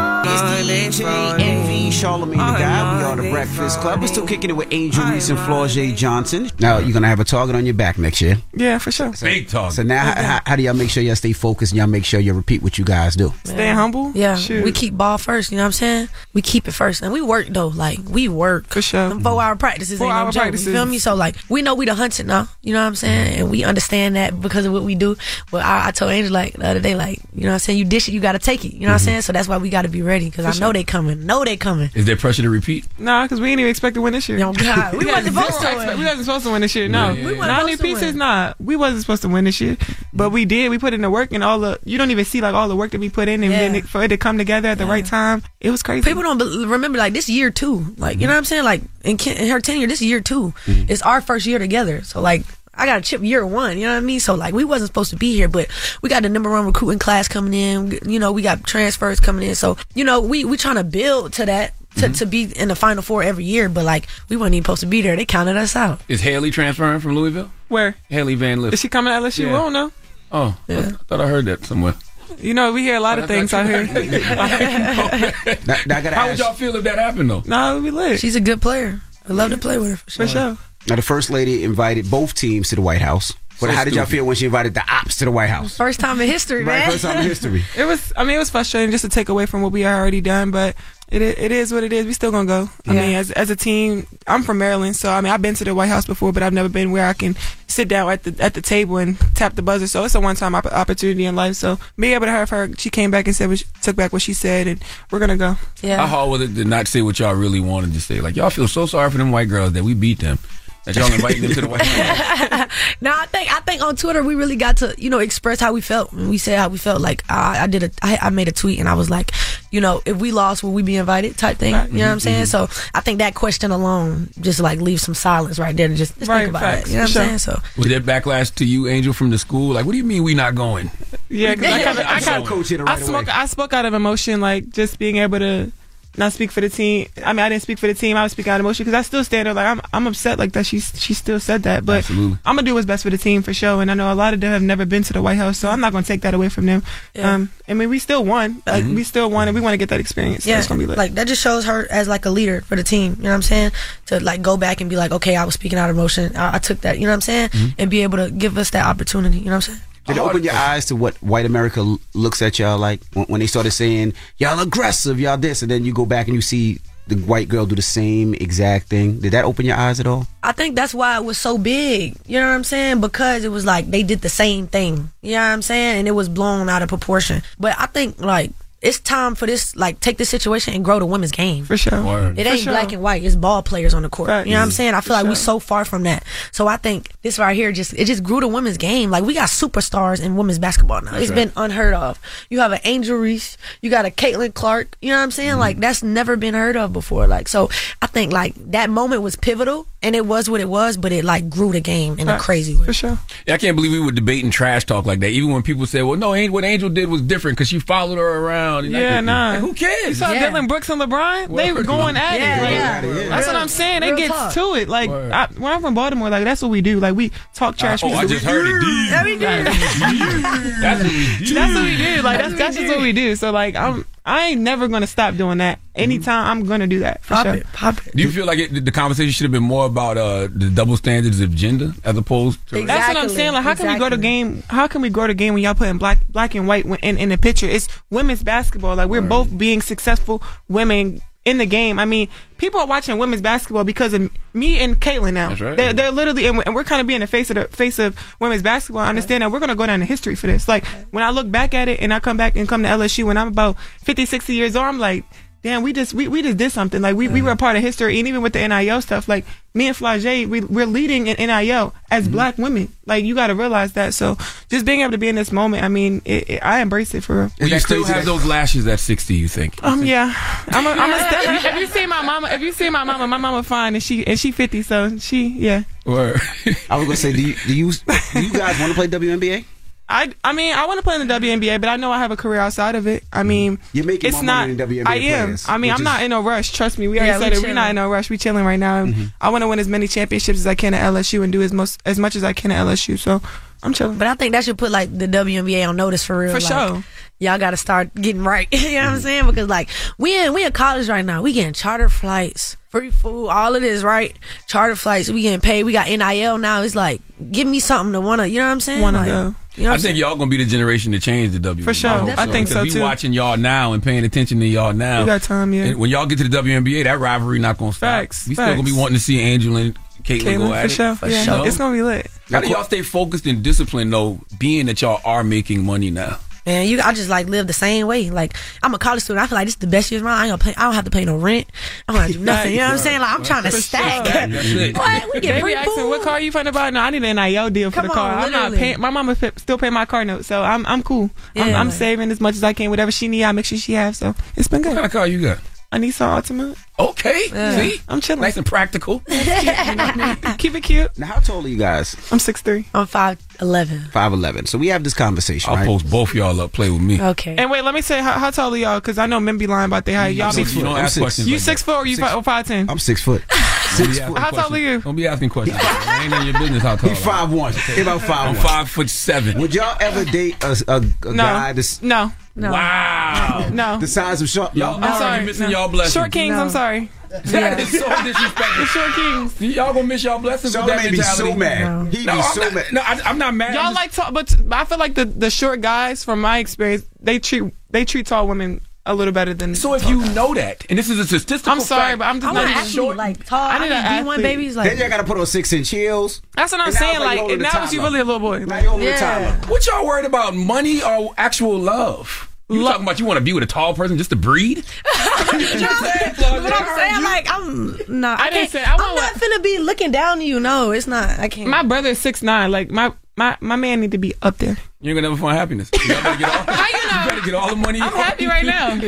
It's Charlemagne the God. We are the Breakfast Club. We're still kicking it with Angel Reese and Flau'jae Johnson. Now, you're going to have a target on your back next year. Yeah, for sure. Big target. So now, how, how do y'all make sure y'all stay focused and y'all make sure you repeat what you guys do? Stay humble. Yeah, Shoot. we keep ball first. You know what I'm saying? We keep it first, and we work though. Like we work for sure. Them four hour practices, Four ain't no hour joke, practices. You feel me? So like we know we the hunted now. You know what I'm saying? And we understand that because of what we do. But I, I told Angel like the other day, like you know what I'm saying? You dish it, you got to take it. You know what I'm mm-hmm. saying? So that's why we got to be ready because I For know sure. they coming. Know they coming. Is there pressure to repeat? Nah, because we ain't even expect to win this year. Yo, God, we had wasn't supposed to expe- win. We wasn't supposed to win this year. No, Yeah, yeah, We wasn't not new supposed to pieces. win. Nah, we wasn't supposed to win this year, but we did. We put in the work and all the. You don't even see like all the work that we put in, and Yeah. then it, for it to come together at the right time, it was crazy. People don't remember like this year too. Like you mm-hmm. know what I'm saying? Like in, Ken, in her tenure, this year 2 mm-hmm. It's our first year together. So like. I got a chip year one, you know what I mean? So like we wasn't supposed to be here, but we got the number one recruiting class coming in. You know, we got transfers coming in. So, you know, we we trying to build to that to, mm-hmm. to be in the final four every year, but like we weren't even supposed to be there. They counted us out. Is Hailey transferring from Louisville? Where Hailey Van Lith. is she coming to LSU? Yeah. I don't know. Oh, I, I thought I heard that somewhere. You know, we hear a lot of things out here. Now, now I gotta How would y'all feel if that happened though? no, we lit She's a good player. I love to play with her for sure. for sure. Now, the First Lady invited both teams to the White House. But So how did y'all feel when she invited the ops to the White House? First time in history, Right, man. first time in history. It was. I mean, it was frustrating just to take away from what we had already done, but it it is what it is. We still gonna go. I Yeah. mean, as as a team, I'm from Maryland, so I mean, I've been to the White House before, but I've never been where I can sit down at the at the table and tap the buzzer. So it's a one time opp- opportunity in life. So being able to have her, she came back and said, what she, took back what she said, and we're gonna go. Yeah. How hard was it to not say what y'all really wanted to say? Like y'all feel so sorry for them white girls that we beat them. That y'all inviting them to the White House. no, I think I think on Twitter we really got to you know express how we felt. We said how we felt. Like I, I did a I, I made a tweet and I was like, you know, if we lost, will we be invited? Type thing. You know what I'm mm-hmm. saying? Mm-hmm. So I think that question alone just like leaves some silence right there to just, just Right, think about facts, it. You know what for I'm saying? So Was there backlash to you, Angel, from the school? Like, what do you mean we not going? Yeah, because I kind of I I'm kind so coach hit her I right spoke away. I spoke out of emotion, like just being able to not speak for the team. I mean, I didn't speak for the team. I was speaking out of emotion because I still stand there like I'm I'm upset like that. She she still said that, but Absolutely. I'm gonna do what's best for the team for sure. And I know a lot of them have never been to the White House, so I'm not gonna take that away from them. Yeah. Um, I mean, we still won. Like we still won, and we want to get that experience. Yeah, it's gonna be lit. like that just shows her as like a leader for the team. You know what I'm saying? To like go back and be like, okay, I was speaking out of emotion. I, I took that. You know what I'm saying? And be able to give us that opportunity. You know what I'm saying? Did it oh, open your eyes to what white America looks at y'all like when, when they started saying y'all aggressive, y'all this, and then you go back and you see the white girl do the same exact thing? Did that open your eyes at all? I think that's why it was so big. You know what I'm saying? Because it was like they did the same thing. You know what I'm saying? And it was blown out of proportion. But I think like it's time for this like take this situation and grow the women's game. For sure. Word. It ain't sure. black and white. It's ball players on the court. Facts. You know what I'm saying? I feel For like we sure. so far from that. So I think this right here just it just grew the women's game. Like we got superstars in women's basketball now. That's It's right. been unheard of. You have an Angel Reese. You got a Caitlin Clark. You know what I'm saying? Mm-hmm. Like that's never been heard of before. Like so, I think like that moment was pivotal, and it was what it was. But it like grew the game in a crazy way. For sure. Yeah, I can't believe we were debating trash talk like that. Even when people said, "Well, no, what Angel did was different because she followed her around." And Yeah, nah. like, who cares? You saw Yeah. Dillon Brooks and LeBron? They were going at Yeah, it. Like, yeah. That's what I'm saying. real It gets to it. Like Word. I, when I'm from Baltimore, like that's what we do. Like we talk trash. oh, I just heard it. Deep. Yeah, we do. That's what we do. That's what we do. Like that's that's just what we do. So like I'm I ain't never gonna stop doing that. Anytime I'm gonna do that for Pop sure. it, pop it. Do you feel like it, the conversation should have been more about uh, the double standards of gender as opposed to? Exactly. That's what I'm saying. Like, how can we grow the Exactly. game? How can we grow the game when y'all putting black, black and white in, in the picture? It's women's basketball. Like, we're both being successful women in the game. I mean, people are watching women's basketball because of me and Caitlin now. That's right. They're, they're literally, and we're, and we're kind of being the face of the face of women's basketball. I understand that we're gonna go down in history for this. Like, when I look back at it and I come back and come to LSU when I'm about 50, 60 years old, I'm like. Damn, we just we, we just did something. Like we, we were a part of history, and even with the NIL stuff, like me and Flau'jae, we we're leading in NIL as black women. Like you got to realize that. So just being able to be in this moment, I mean, it, it, I embrace it for real. Will you still have that- those lashes at sixty? You think? Um, yeah, I'm a, I'm a step. If you see my mama, if you see my mama, my mama fine, and she and she 50, so she yeah. Or I was gonna say, do you do you, do you guys want to play WNBA? I, I mean, I want to play in the WNBA, but I know I have a career outside of it. I mean, You're making it's more not. money than WNBA I am. players, I mean, I'm not in a rush. Trust me. We Yeah, already we said it. We're not in a rush. We chilling right now. Mm-hmm. I want to win as many championships as I can at LSU and do as most as much as I can at LSU. So I'm chilling. But I think that should put like the WNBA on notice for real. For like, sure. Y'all got to start getting right. you know what I'm saying? Because like we in we in college right now. We getting charter flights, free food, all of this, right? Charter flights. We getting paid. We got NIL now. It's like give me something to wanna. You know what I'm saying? Wanna Like, go. You know I think saying? y'all gonna be the generation to change the W. For sure. I, hope I think so, Because we too. watching y'all now and paying attention to y'all now. We got time, yeah. And when y'all get to the WNBA, that rivalry not gonna stop. Facts, We still gonna be wanting to see Angel and Caitlin, Caitlyn, go for at sure. it. yeah. You know? It's gonna be lit. How do y'all stay focused and disciplined though, being that y'all are making money now? Man, you, I just like live the same way. Like I'm a college student. I feel like this is the best year of my life. I gonna pay. I don't have to pay no rent. I don't have to do nothing. You know what I'm saying? Like I'm trying to stack. sure. What? We get free food. what car you fighting about. No, I need an NIL deal for Come the car. on, I'm not paying. My mama fi- still pay my car note, so I'm I'm cool. I'm, I'm like- saving as much as I can. Whatever she need, I make sure she have. So it's been What kind good. of car you got? A Nissan Altima. Okay, Yeah. see, I'm chilling. nice and practical. Keep it cute. Now, how tall are you guys? I'm six three. I'm five eleven. Five eleven. So we have this conversation, I'll right? post both y'all up. Play with me. Okay. And wait, let me say how, how tall are y'all? Because I know men be lying about their height. Y'all I'm be six You don't ask six. questions. you like six four or you Six- five ten? I'm six foot. Don't be asking How tall are you? Don't be asking questions. It ain't in your business how tall. He I am. five one. He about five I'm one. five foot seven. Would y'all ever date a, a, a No, guy that's no, No. Wow. no. the size of short. Y'all I'm already sorry. missing no. y'all blessings. Short kings. No. I'm sorry. Yeah, That is so The disrespectful. short kings. Y'all gonna miss y'all blessings with that Charlemagne be mentality. so mad. He'd No, be I'm so not, mad. no, I, I'm not mad. Y'all just- like tall, but I feel like the the short guys, from my experience, they treat they treat tall women a little better than. So if you guys. know that, and this is a statistical I'm sorry, fact, but I'm I just want not to athlete like tall. I I need need D one babies like. Then y'all gotta put on six inch heels. That's what I'm And saying. like Like, holding and now you timer. really a little boy. Now Like, you holding the Yeah. timer. what y'all worried about? Money or actual love? You Lo- talking about you want to be with a tall person just to breed? But I'm saying like I'm no. I, I didn't can't. say- I I'm not what- finna be looking down on you. No, it's not. I can't. my brother is six nine. Like my my my man need to be up there. You ain't gonna never find happiness. You better get all, How you know? you better get all the money. I'm happy right now.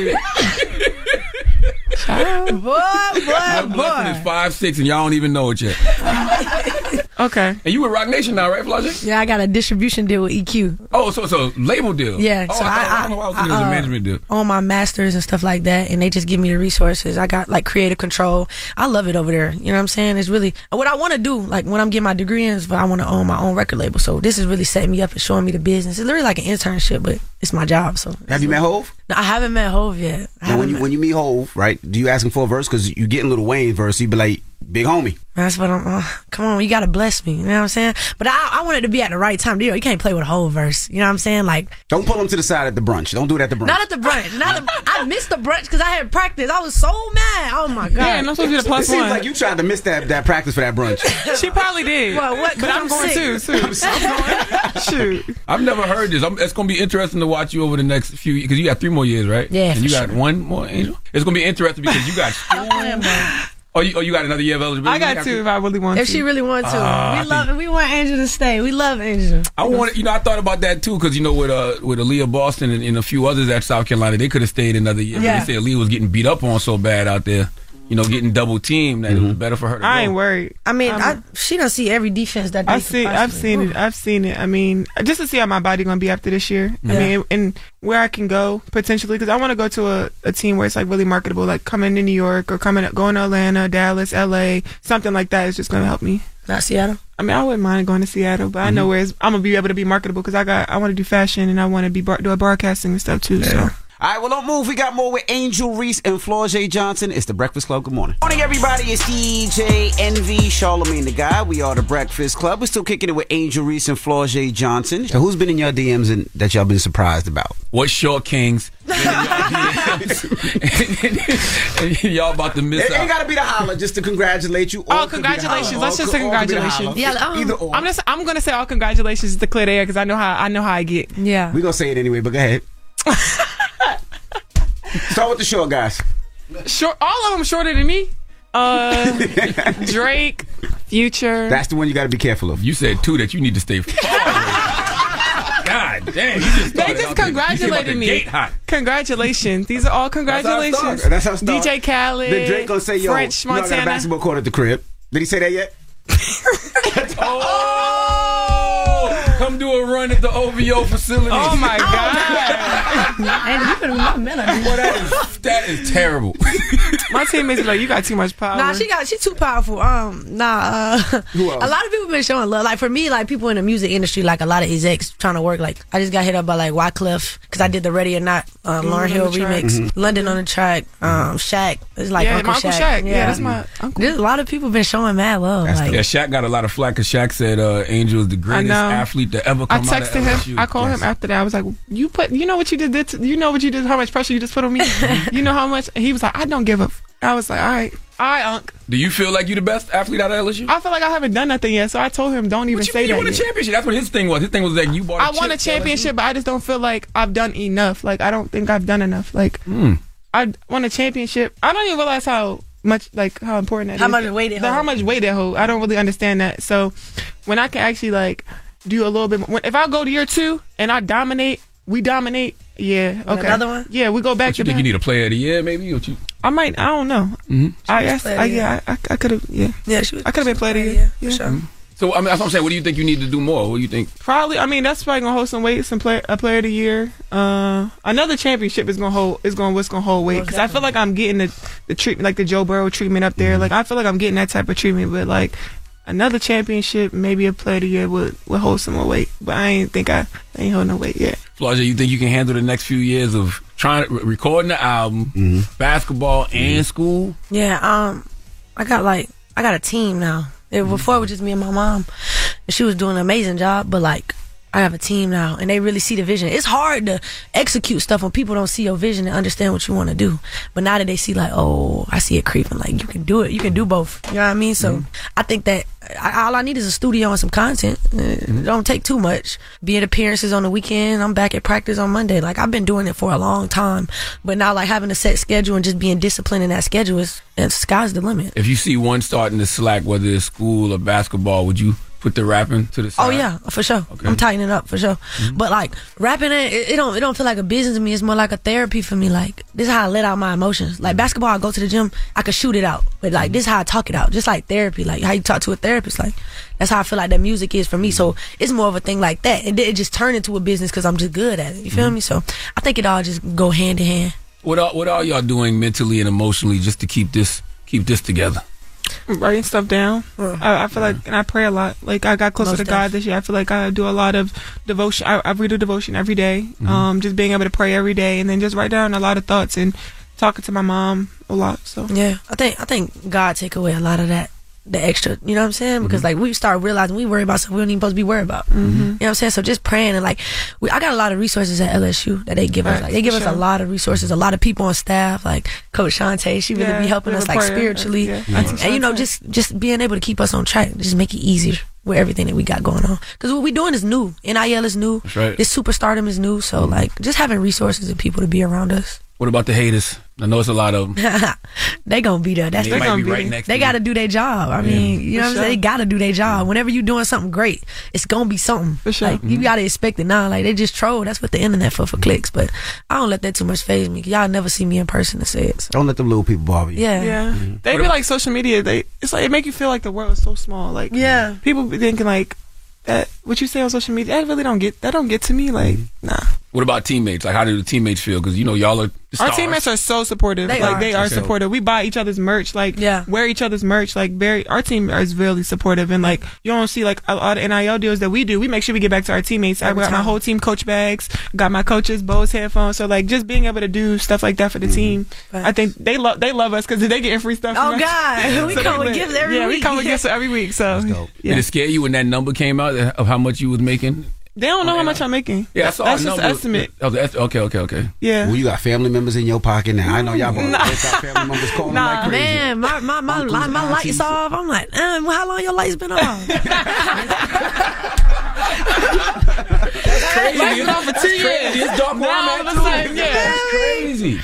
boy, boy, My blessing is five six, and y'all don't even know it yet. Okay. And you with Roc Nation now, right, Flau'jae? Yeah, I got a distribution deal with EQ. Oh, so it's so a label deal. Yeah, Oh, so I, thought, I- I, don't know why I was thinking it was I- a uh, management deal. on my masters and stuff like that, and they just give me the resources. I got like creative control. I love it over there. You know what I'm saying? It's really what I want to do. Like when I'm getting my degree in, is I want to own my own record label. So this is really setting me up and showing me the business. It's literally like an internship, but it's my job. So Have you met Hove? No, I haven't met Hove yet. I Now, when you met- when you meet Hove, right? Do you ask him for a verse because you getting a Lil Wayne verse? You be like, big homie. That's what I'm. Uh, come on, you gotta bless me. You know what I'm saying? But I, I wanted to be at the right time. You you can't play with a whole verse. You know what I'm saying? Like Don't pull him to the side at the brunch. Don't do it at the brunch. not at the brunch. Not the, I missed the brunch because I had practice. I was so mad. Oh my god. Yeah, and I'm supposed to be the it plus seems like you tried to miss that, that practice for that brunch. she probably did. Well, what? But I'm, I'm going too. sick. too. I'm going. Shoot. I've never heard this. I'm, it's gonna be interesting to watch you over the next few because you got three more years, right? Yeah, And you for got one more, Angel. It's gonna be interesting because you got. oh, you, oh, you got another year of eligibility. I got after- two if I really want If to. she really wants to, I we love it. We want Angel to stay. We love Angel. I want, you know, I thought about that too because you know, with uh, with Aaliyah Boston and, and a few others at South Carolina, they could have stayed another year. Yeah. They said Aaliyah was getting beat up on so bad out there. You know, getting double teamed that it was mm-hmm. better for her. To I go. ain't worried. I mean, I'm- I, she don't see every defense that they I could see. I've seen Ooh. it. I've seen it. I mean, just to see how my body gonna be after this year. I mean, and where I can go potentially because I want to go to a, a team where it's like really marketable, like coming to New York or coming going to Atlanta, Dallas, L.A. Something like that is just gonna help me. Not Seattle. I mean, I wouldn't mind going to Seattle, but I know mm-hmm. where it's, I'm gonna be able to be marketable because I got I want to do fashion and I want to be bar- do a broadcasting and stuff too. So. All right, well, don't move. We got more with Angel Reese and Flau'jae Johnson. It's the Breakfast Club. Good morning. Morning, everybody. It's DJ Envy, Charlemagne the God. We are the Breakfast Club. We're still kicking it with Angel Reese and Flau'jae Johnson. So who's been in your DMs and that y'all been surprised about? What short kings? and y'all about to miss It ain't got to be the holler just to congratulate you. or Oh, it could be the congratulations! Let's just say or it could be the congratulations. holler. Yeah, um, Either or. I'm just I'm gonna say all congratulations to clear the air because I know how I know how I get. Yeah. we going to say it anyway, but go ahead. Start with the short guys. Short, all of them shorter than me. Uh, Drake, Future. That's the one you got to be careful of. You said two that you need to stay. God damn! You just they just out the- you came out congratulated me. Gate hot. Congratulations! These are all That's how congratulations. start. That's how it start. DJ Khaled, Then Drake gonna say, "Yo, French you know I got a Montana. basketball court at the crib." Did he say that yet? Oh! Come do a run at the OVO facility. Oh my god! And you could have met her. Boy, that is that is terrible. My teammates are like, you got too much power. Nah, she got she too powerful. Um, nah. Uh, Who else? a lot of people been showing love. Like for me, like people in the music industry, like a lot of execs trying to work. Like I just got hit up by like Wyclef because I did the Ready or Not uh. Lauryn Hill On the track. remix. Mhm. London on the track. Um, Shaq. It's like Yeah, Uncle Uncle Shaq. Shaq. Yeah, that's my uncle. There's a lot of people been showing mad love. like yeah, Shaq got a lot of flack because Shaq said uh, Angel is the greatest athlete to ever I come out of texted him. LSU. I called him after that. I was like, "You put, you know what you did? did to- you know what you did? How much pressure you just put on me? you know how much?" And he was like, "I don't give a." F-. I was like, "All right, all right, Unc." Do you feel like you're the best athlete out of LSU? I feel like I haven't done nothing yet, so I told him, "Don't even What you say mean you that." won a yet." championship? That's what his thing was. His thing was that you bought. a I won a chip to LSU. championship, but I just don't feel like I've done enough. Like I don't think I've done enough. Like Hmm. I won a championship. I don't even realize how much like how important that How is. much weight it The- How much weight it holds. I don't really understand that. So when I can actually like do a little bit more, if I go to year two and I dominate, we dominate. Yeah. Want Okay. another one? Yeah, we go back What you to think back. you need a player of the year, maybe? What you? I might. I don't know. Mm-hmm. I was guess. I, yeah. I, I could have. Yeah. Yeah, she was. I could have been player of the year. Yeah. sure. So I mean, that's what I'm saying. What do you think you need to do more? What do you think? Probably. I mean, that's probably gonna hold some weight. Some play, a player of the year. Uh, another championship is gonna hold. Is gonna what's gonna hold weight because I feel like I'm getting the the treatment, like the Joe Burrow treatment up there. Like I feel like I'm getting that type of treatment. But like another championship, maybe a player of the year would would hold some more weight. But I ain't think I, I ain't holding no weight yet. Flau'jae, you think you can handle the next few years of trying to recording the album, mm-hmm. basketball, mm-hmm. and school? Yeah, um, I got like I got a team now. It, mm-hmm. before it was just me and my mom, and she was doing an amazing job. But like, I have a team now, and they really see the vision. It's hard to execute stuff when people don't see your vision and understand what you want to do. But now that they see, like, oh, I see it creeping. Like you can do it. You can do both. You know what I mean? So mm-hmm. I think that I, all I need is a studio and some content. Uh, it don't take too much. Being appearances on the weekend. I'm back at practice on Monday. Like I've been doing it for a long time. But now, like having a set schedule and just being disciplined in that schedule is, and sky's the limit. If you see one starting to slack, whether it's school or basketball, would you put the rapping to the oh, side? Oh yeah, for sure. I'm tightening up for sure. Mm-hmm. But like rapping, it, it don't it don't feel like a business to me. It's more like a therapy for me. Like this is how I let out my emotions. Like mm-hmm. basketball, I go to the gym, I can shoot it out. But like this is how I talk it out. Just like therapy, like how you talk to a therapist. Like that's how I feel like that music is for me. So mm-hmm. it's more of a thing like that, and then it just turned into a business because I'm just good at it. You feel me? So I think it all just go hand in hand. What are, what are y'all doing mentally and emotionally just to keep this keep this together? Writing stuff down. I, I feel like, and I pray a lot. Like I got closer Most to God this year. I feel like I do a lot of devotion. I, I read a devotion every day. Mm-hmm. Um, just being able to pray every day, and then just write down a lot of thoughts and talking to my mom a lot. So Yeah, I think I think God take away a lot of that, the extra. You know what I'm saying? Because mm-hmm. like we start realizing we worry about stuff we don't even supposed to be worried about. You know what I'm saying? So just praying and like we, I got a lot of resources at LSU that they give us. Like they give for us a lot of resources, a lot of people on staff, like Coach Shante. She really Yeah, be helping us like prayer. spiritually, Yeah. and, and, you know just just being able to keep us on track, just make it easier with everything that we got going on. Because what we doing is new. NIL is new. That's right. This superstardom is new. So mm-hmm. like just having resources and people to be around us. What about the haters? I know it's a lot of them. they gonna be there. That's They might be right next They to got to do their job. I mean, you know what I'm For saying? They got to do their job. Whenever you're doing something great, it's gonna be something. For sure. Like you mm-hmm. got to expect it now. Like they just troll. That's what the internet for for clicks. But I don't let that too much phase me. Y'all never see me in person to say it. So. Don't let them little people bother you. Yeah. yeah, mm-hmm. they be like social media. They it's like it make you feel like the world is so small. Like Yeah. people be thinking like that. What you say on social media, that really don't get that don't get to me. Like mm-hmm. nah. What about teammates? Like, how do the teammates feel? Because you know y'all are the Our teammates are so supportive. They like are. they are So- supportive. We buy each other's merch. Like Yeah. wear each other's merch. Like very our team is really supportive and like you don't see like a lot of NIL deals that we do. We make sure we get back to our teammates. I Every got my whole team coach bags, got my coaches Bose headphones. So like just being able to do stuff like that for the mm-hmm. team, I think they love they love us because they getting free stuff. Oh from us. God, we So come they with gifts every yeah, week. we come with gifts every week. So Did yeah, it scare you when that number came out of how much you was making? They don't know how much I'm making. Yeah, I saw that's a just number. an estimate. Oh, the est- okay, okay, okay. Yeah. Well, you got family members in your pocket now. I know y'all both Nah. got family members calling Nah. like crazy. Man, my my my, Uncles, my, my aunties. lights off. I'm like, um, how long your lights been off? Crazy. Lights been off for two years. It's dark where Now all of a too. sudden, yeah. That's crazy.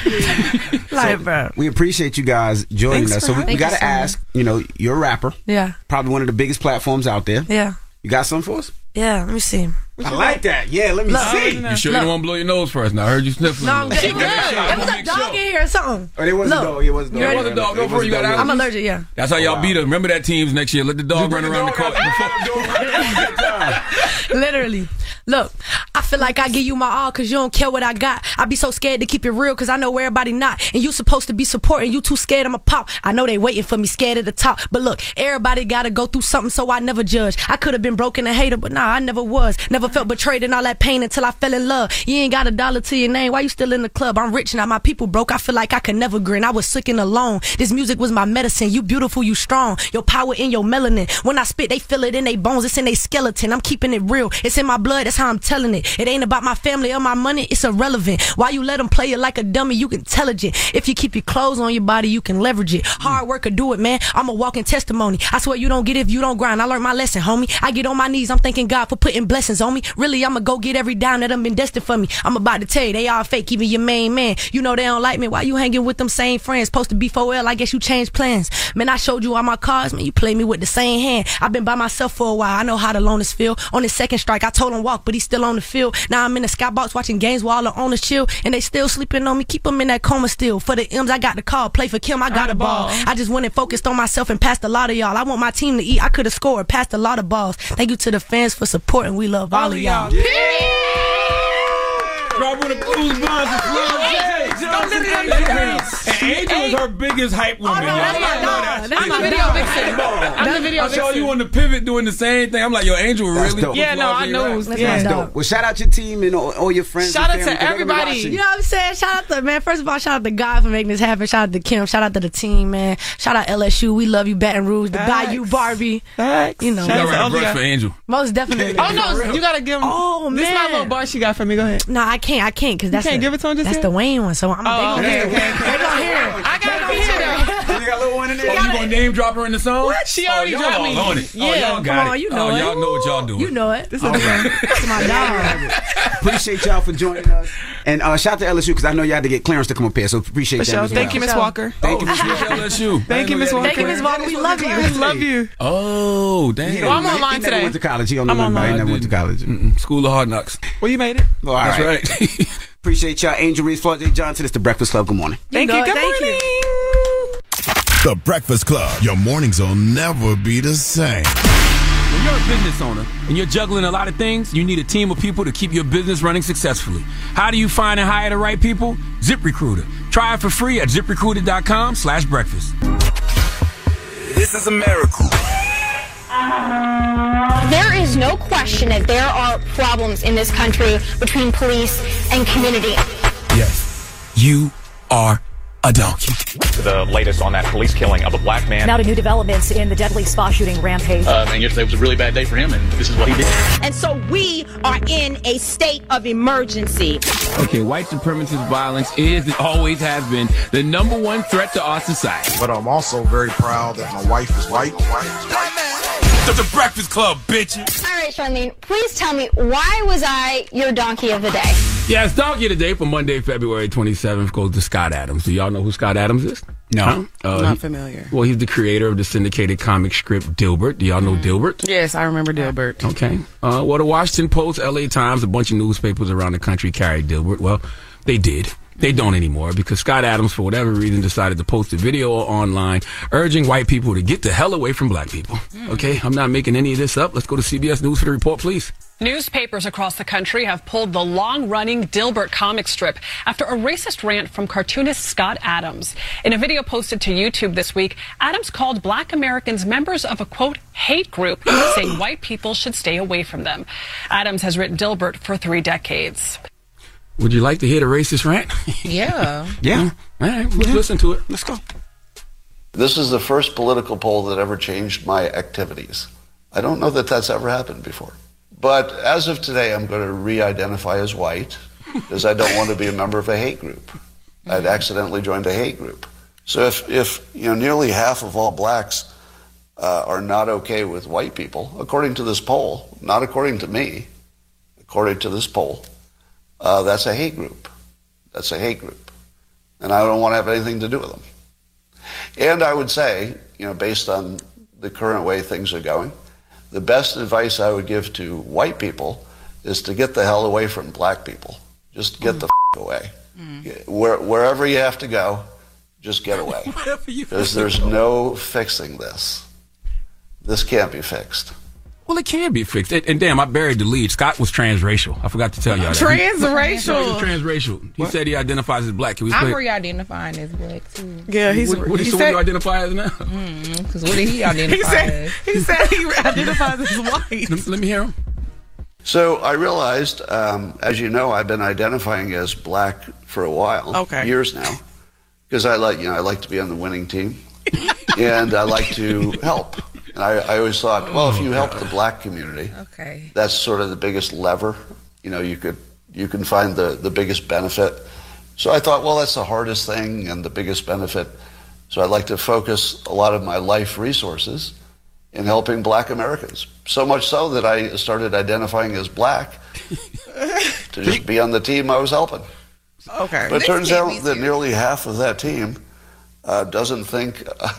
like, bro. We appreciate you guys joining Thanks us. for So we, having we got to us on. ask, you know, you're a rapper, Yeah, probably one of the biggest platforms out there. yeah, You got something for us? yeah. Let me see. I like that. Yeah, let me Look. see. You sure you don't want to blow your nose first? Now I heard you sniffling. No, I'm good. Make Good. sure. There was a Make dog in here or something. Oh, it wasn't Look. dog. It wasn't You dog. It wasn't dog. Don't worry, you got I'm allergic, yeah. That's how y'all beat us. Remember that teams next year. Let the dog run around the court. Literally. Look, I feel like I give you my all cause you don't care what I got. I be so scared to keep it real cause I know everybody not. And you supposed to be supporting, you too scared I'ma pop. I know they waiting for me scared at the top. But look, everybody gotta go through something so I never judge. I could have been broken a hater, but nah, I never was. Never felt betrayed and all that pain until I fell in love. You ain't got a dollar to your name. Why you still in the club? I'm rich now, my people broke. I feel like I could never grin. I was sick and alone. This music was my medicine. You beautiful, you strong. Your power in your melanin. When I spit, they feel it in their bones. It's in their skeleton. I'm keeping it real. It's in my blood. That's how I'm telling it. It ain't about my family or my money. It's irrelevant. Why you let them play you like a dummy? You intelligent. If you keep your clothes on your body, you can leverage it. Hard work will do it, man. I'm a walking testimony. I swear you don't get it if you don't grind. I learned my lesson, homie. I get on my knees. I'm thanking God for putting blessings on me. Really, I'ma go get every dime that done been destined for me. I'm about to tell you, they all fake. Even your main man. You know they don't like me. Why you hanging with them same friends? Supposed to be 4L. I guess you changed plans. Man, I showed you all my cards. Man, you play me with the same hand. I've been by myself for a while. I know how the loners feel. On his second strike, I told him walk, but he's still on the field. Now I'm in the skybox watching games while the owners chill, and they still sleeping on me. Keep them in that coma still. For the M's, I got the call. Play for Kim, I got a ball. I just went and focused on myself and passed a lot of y'all. I want my team to eat. I could have scored, passed a lot of balls. Thank you to the fans for supporting. We love all, of y'all. Drop with the blues bonds and Floyd J. And Angel is her biggest hype woman. Oh, no, y'all. that's my I dog. that. That's She my video the vixen. I'm the video I saw vixen. you on the pivot doing the same thing. I'm like, yo, Angel That's really. dope. Yeah, no, I know. That's Yeah. That's dope. Well, shout out your team and all, all your friends. Shout and out to family, 'cause they're gonna be everybody. You know what I'm saying? Shout out to man. First of all, shout out to God for making this happen. Shout out to Kim. Shout out to the team, man. Shout out LSU. We love you, Baton Rouge, the Facts. Bayou Barbie. Facts. You know, Shout You out gotta to write a verse LDF. for Angel. most definitely. Oh no, you gotta give him. Oh, man. This is my little bar she got for me. Go ahead. No, I can't. I can't because that's can't give it to him That's the Wayne one. So I'm. Oh, they gonna okay, it. okay. They gonna hear. I gotta go here though. You got a little one in there. Oh, you gonna name drop her in the song? What? She already oh, dropped y'all me. on it. Yeah, oh, y'all come got on, it. you know oh, it. y'all know what y'all doing. You know it. This is the my dog. Appreciate y'all for joining us. And uh, shout out to LSU because I know you had to get clearance to come up here, so appreciate For that. sure. as Thank well. you, Miss Walker. Thank you, Miss Walker. LSU. Thank you, Miss Walker. Thank you, Miss Walker. We love you. We love you. Oh, damn. He Well, I'm don't- online he never today. went to college. He don't know I'm nothing about it. He online. never went to college. Mm-mm. School of Hard Knocks. Well, you made it. Well, all That's right. right. Appreciate y'all. Angel Reese, Flau'jae Johnson. It's the Breakfast Club. Good morning. Thank you. it. Good Thank you. morning. The Breakfast Club. Your mornings will never be the same. When you're a business owner and you're juggling a lot of things, you need a team of people to keep your business running successfully. How do you find and hire the right people? ZipRecruiter. Try it for free at ziprecruiter.com slash breakfast. This is America. There is no question that there are problems in this country between police and community. Yes, you are a donkey. The latest on that police killing of a black man. Now to new developments in the deadly spa shooting rampage. Um, and yesterday was a really bad day for him, and this is what he did. And so we are in a state of emergency. Okay, white supremacist violence is and always has been the number one threat to our society. But I'm also very proud that my wife is white. My wife is white. To the Breakfast Club, bitches. All right, Charlene, please tell me why was I your donkey of the day? Yes, Donkey today for Monday, February 27th goes to Scott Adams. Do y'all know who Scott Adams is? No. Uh, Not he- familiar. Well, he's the creator of the syndicated comic strip Dilbert. Do y'all know Dilbert? Yes, I remember Dilbert. Okay. Uh, well, the Washington Post, LA Times, a bunch of newspapers around the country carried Dilbert. Well, they did. They don't anymore because Scott Adams, for whatever reason, decided to post a video online urging white people to get the hell away from black people. Hmm. Okay, I'm not making any of this up. Let's go to CBS News for the report, please. Newspapers across the country have pulled the long running Dilbert comic strip after a racist rant from cartoonist Scott Adams. In a video posted to YouTube this week, Adams called black Americans members of a quote, hate group, saying white people should stay away from them. Adams has written Dilbert for three decades. Would you like to hear the racist rant? Yeah. Yeah. All right, let's listen to it. Let's go. This is the first political poll that ever changed my activities. I don't know that that's ever happened before. But as of today, I'm going to re identify as white because I don't want to be a member of a hate group. I'd accidentally joined a hate group. So if, if you know, nearly half of all blacks uh, are not okay with white people, according to this poll, not according to me, according to this poll, uh, that's a hate group. That's a hate group. And I don't want to have anything to do with them. And I would say, you know, based on the current way things are going, the best advice I would give to white people is to get the hell away from black people. Just get the f- away. Where, wherever you have to go, just get away. Because there's no fixing this. This can't be fixed. Well, it can be fixed. And, and damn, I buried the lead. Scott was transracial. I forgot to tell y'all that. Transracial. He was transracial. He said he identifies as black. Can we I'm play? re-identifying as black too. Yeah, he's. what, what, he so said, what do you identify as now? Because what did he identify he said as? he said he identifies as white. Let, let me hear him. So I realized, um, as you know, I've been identifying as black for a while, Okay. years now, because I like, you know, I like to be on the winning team, and I like to help. And I, I always thought, well, if you help the black community, Okay. that's sort of the biggest lever. You know, you could you can find the the biggest benefit. So I thought, well, that's the hardest thing and the biggest benefit. So I'd like to focus a lot of my life resources in helping black Americans. So much so that I started identifying as black to just be on the team I was helping. Okay. But it turns out that nearly half of that team uh, doesn't think uh,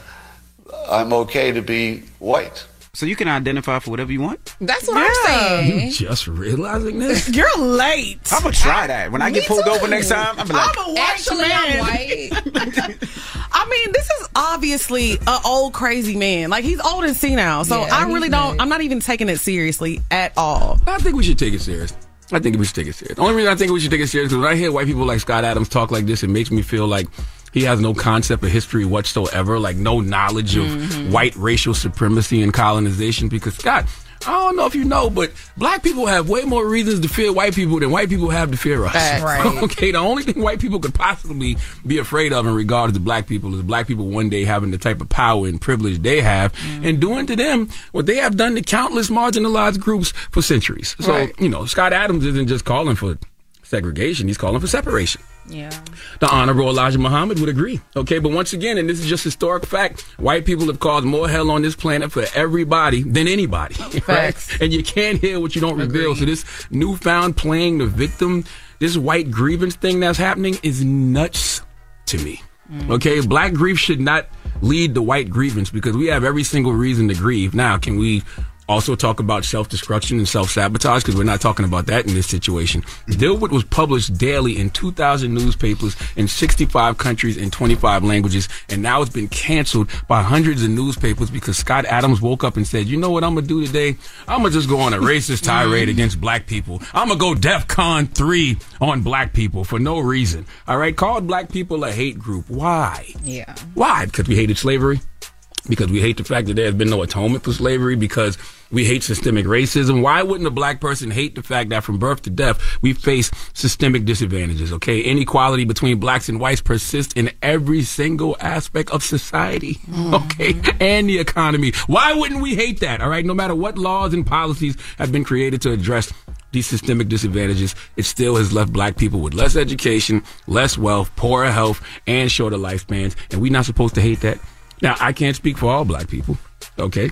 I'm okay to be white. So you can identify for whatever you want. That's what I'm saying. You just realizing this? You're late. I'm gonna try that. When I Me get pulled too. over next time, I'm be like, I'm a white Actually, man. I'm white. I mean, this is obviously an old crazy man. Like he's old and senile. So Yeah, I really don't. not. I'm not even taking it seriously at all. I think we should take it serious. I think we should take it serious. The only reason I think we should take it serious is because when I hear white people like Scott Adams talk like this, it makes me feel like he has no concept of history whatsoever, like no knowledge of Mm-hmm. white racial supremacy and colonization. Because Scott, I don't know if you know, but black people have way more reasons to fear white people than white people have to fear us. Facts. Right. okay, the only thing white people could possibly be afraid of in regards to black people is black people one day having the type of power and privilege they have Mm-hmm. and doing to them what they have done to countless marginalized groups for centuries. So, Right. you know, Scott Adams isn't just calling for segregation, he's calling for separation. Yeah. The Honorable Elijah Muhammad would agree. Okay, but once again, and this is just historic fact, white people have caused more hell on this planet for everybody than anybody. Oh, right? Facts. And you can't hear what you don't reveal. So this newfound playing the victim, this white grievance thing that's happening is nuts to me. Mm. Okay, black grief should not lead to white grievance because we have every single reason to grieve. Now, can we also talk about self-destruction and self-sabotage because we're not talking about that in this situation. Mm-hmm. Dilbert was published daily in 2,000 newspapers in 65 countries in 25 languages, and now it's been canceled by hundreds of newspapers because Scott Adams woke up and said, "You know what I'm gonna do today? I'm gonna just go on a racist tirade mm-hmm. against black people. I'm gonna go DEFCON three on black people for no reason. All right, called black people a hate group. Why? Yeah. Why? Because we hated slavery? Because we hate the fact that there has been no atonement for slavery? Because we hate systemic racism? Why wouldn't a black person hate the fact that from birth to death we face systemic disadvantages? Okay, inequality between blacks and whites persists in every single aspect of society. Mm. Okay, and the economy. Why wouldn't we hate that? All right, no matter what laws and policies have been created to address these systemic disadvantages, it still has left black people with less education, less wealth, poorer health, and shorter lifespans. And we're not supposed to hate that. Now, I can't speak for all black people, okay?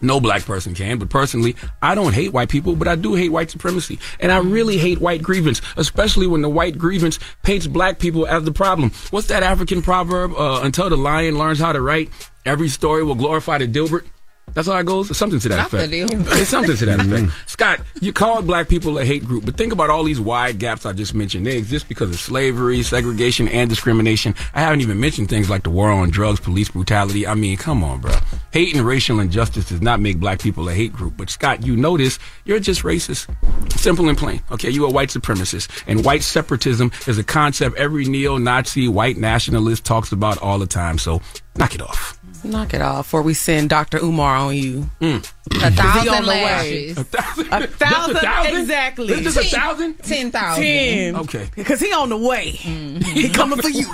No black person can, but personally, I don't hate white people, but I do hate white supremacy. And I really hate white grievance, especially when the white grievance paints black people as the problem. What's that African proverb? Uh, until the lion learns how to write, every story will glorify the Dilbert. That's how it goes. Something to that Not effect. Dilbert. It's something to that effect. Mm. Scott, you called black people a hate group, but think about all these wide gaps I just mentioned. They exist because of slavery, segregation, and discrimination. I haven't even mentioned things like the war on drugs, police brutality. I mean, come on, bro. Hate and racial injustice does not make black people a hate group. But Scott, you know this. You're just racist. Simple and plain. Okay, you're a white supremacist. And white separatism is a concept every neo-Nazi white nationalist talks about all the time. So knock it off. Knock it off, or we send Dr. Umar on you. Mm. A thousand on lashes. A thousand? A thousand, Just a thousand? exactly. This is a thousand? Ten thousand. Ten. Okay. Because he on the way. Mm-hmm. He coming for you.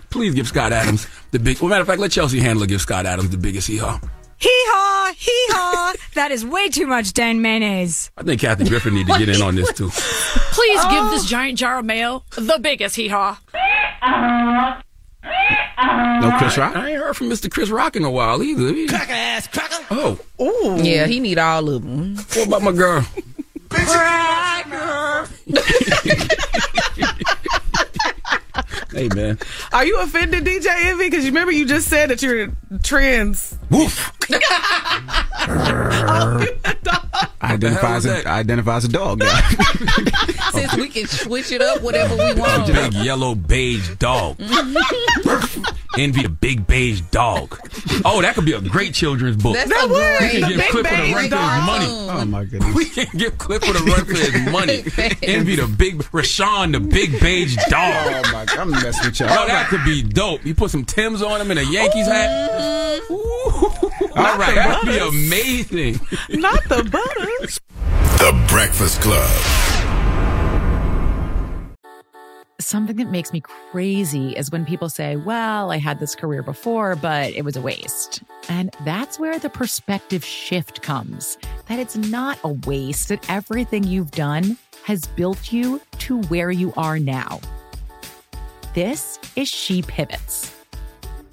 Please give Scott Adams the big. Well, matter of fact, let Chelsea Handler give Scott Adams the biggest hee haw. Hee haw, hee haw. that is way too much Dan mayonnaise. I think Kathy Griffin need to get in on this too. Please give this oh. giant jar of mayo the biggest hee haw. Uh-huh. No uh, Chris Rock? I ain't heard from Mr. Chris Rock in a while either. He- Cracker ass cracker. Oh, Ooh. Yeah, he need all of them. what about my girl? hey man, Are you offended, DJ Envy? Because you remember you just said that you're trans. Woof. I identify as a, identify as a dog. Now. Since we can switch it up whatever we A want. big yellow beige dog. Envy the big beige dog. Oh, that could be a great children's book. That's a great. We can give big Clifford a beige run for dog. his money. oh my goodness. We can give Clifford a run for his money. Envy the big RaShaun, the big beige dog. Oh my god, I'm messing with y'all. Oh, that could be dope. You put some Tims on him and a Yankees hat. Mm-hmm. All right, that'd be amazing. Not the butters. The Breakfast Club. Something that makes me crazy is when people say, Well, I had this career before, but it was a waste. And that's where the perspective shift comes that it's not a waste, that everything you've done has built you to where you are now. This is She Pivots,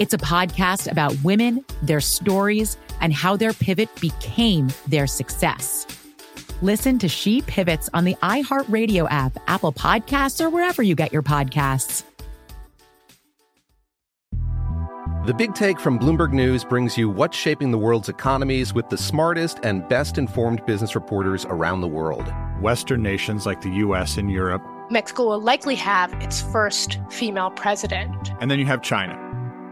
It's a podcast about women, their stories, and how their pivot became their success. Listen to She Pivots on the iHeartRadio app, Apple Podcasts, or wherever you get your podcasts. The Big Take from Bloomberg News brings you what's shaping the world's economies with the smartest and best informed business reporters around the world. Western nations like the US and Europe. Mexico will likely have its first female president. And then you have China.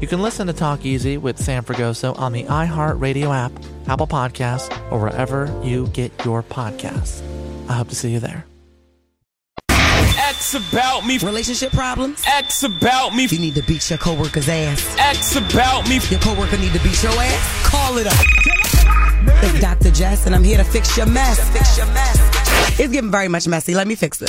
You can listen to Talk Easy with Sam Fragoso on the iHeartRadio app, Apple Podcasts, or wherever you get your podcasts. I hope to see you there. X about me. Relationship problems? X about me. You need to beat your coworker's ass. X about me. Your coworker need to beat your ass? Call it up. It's Dr. Jess, and I'm here to fix your mess. Fix your mess. It's getting very much messy. Let me fix it.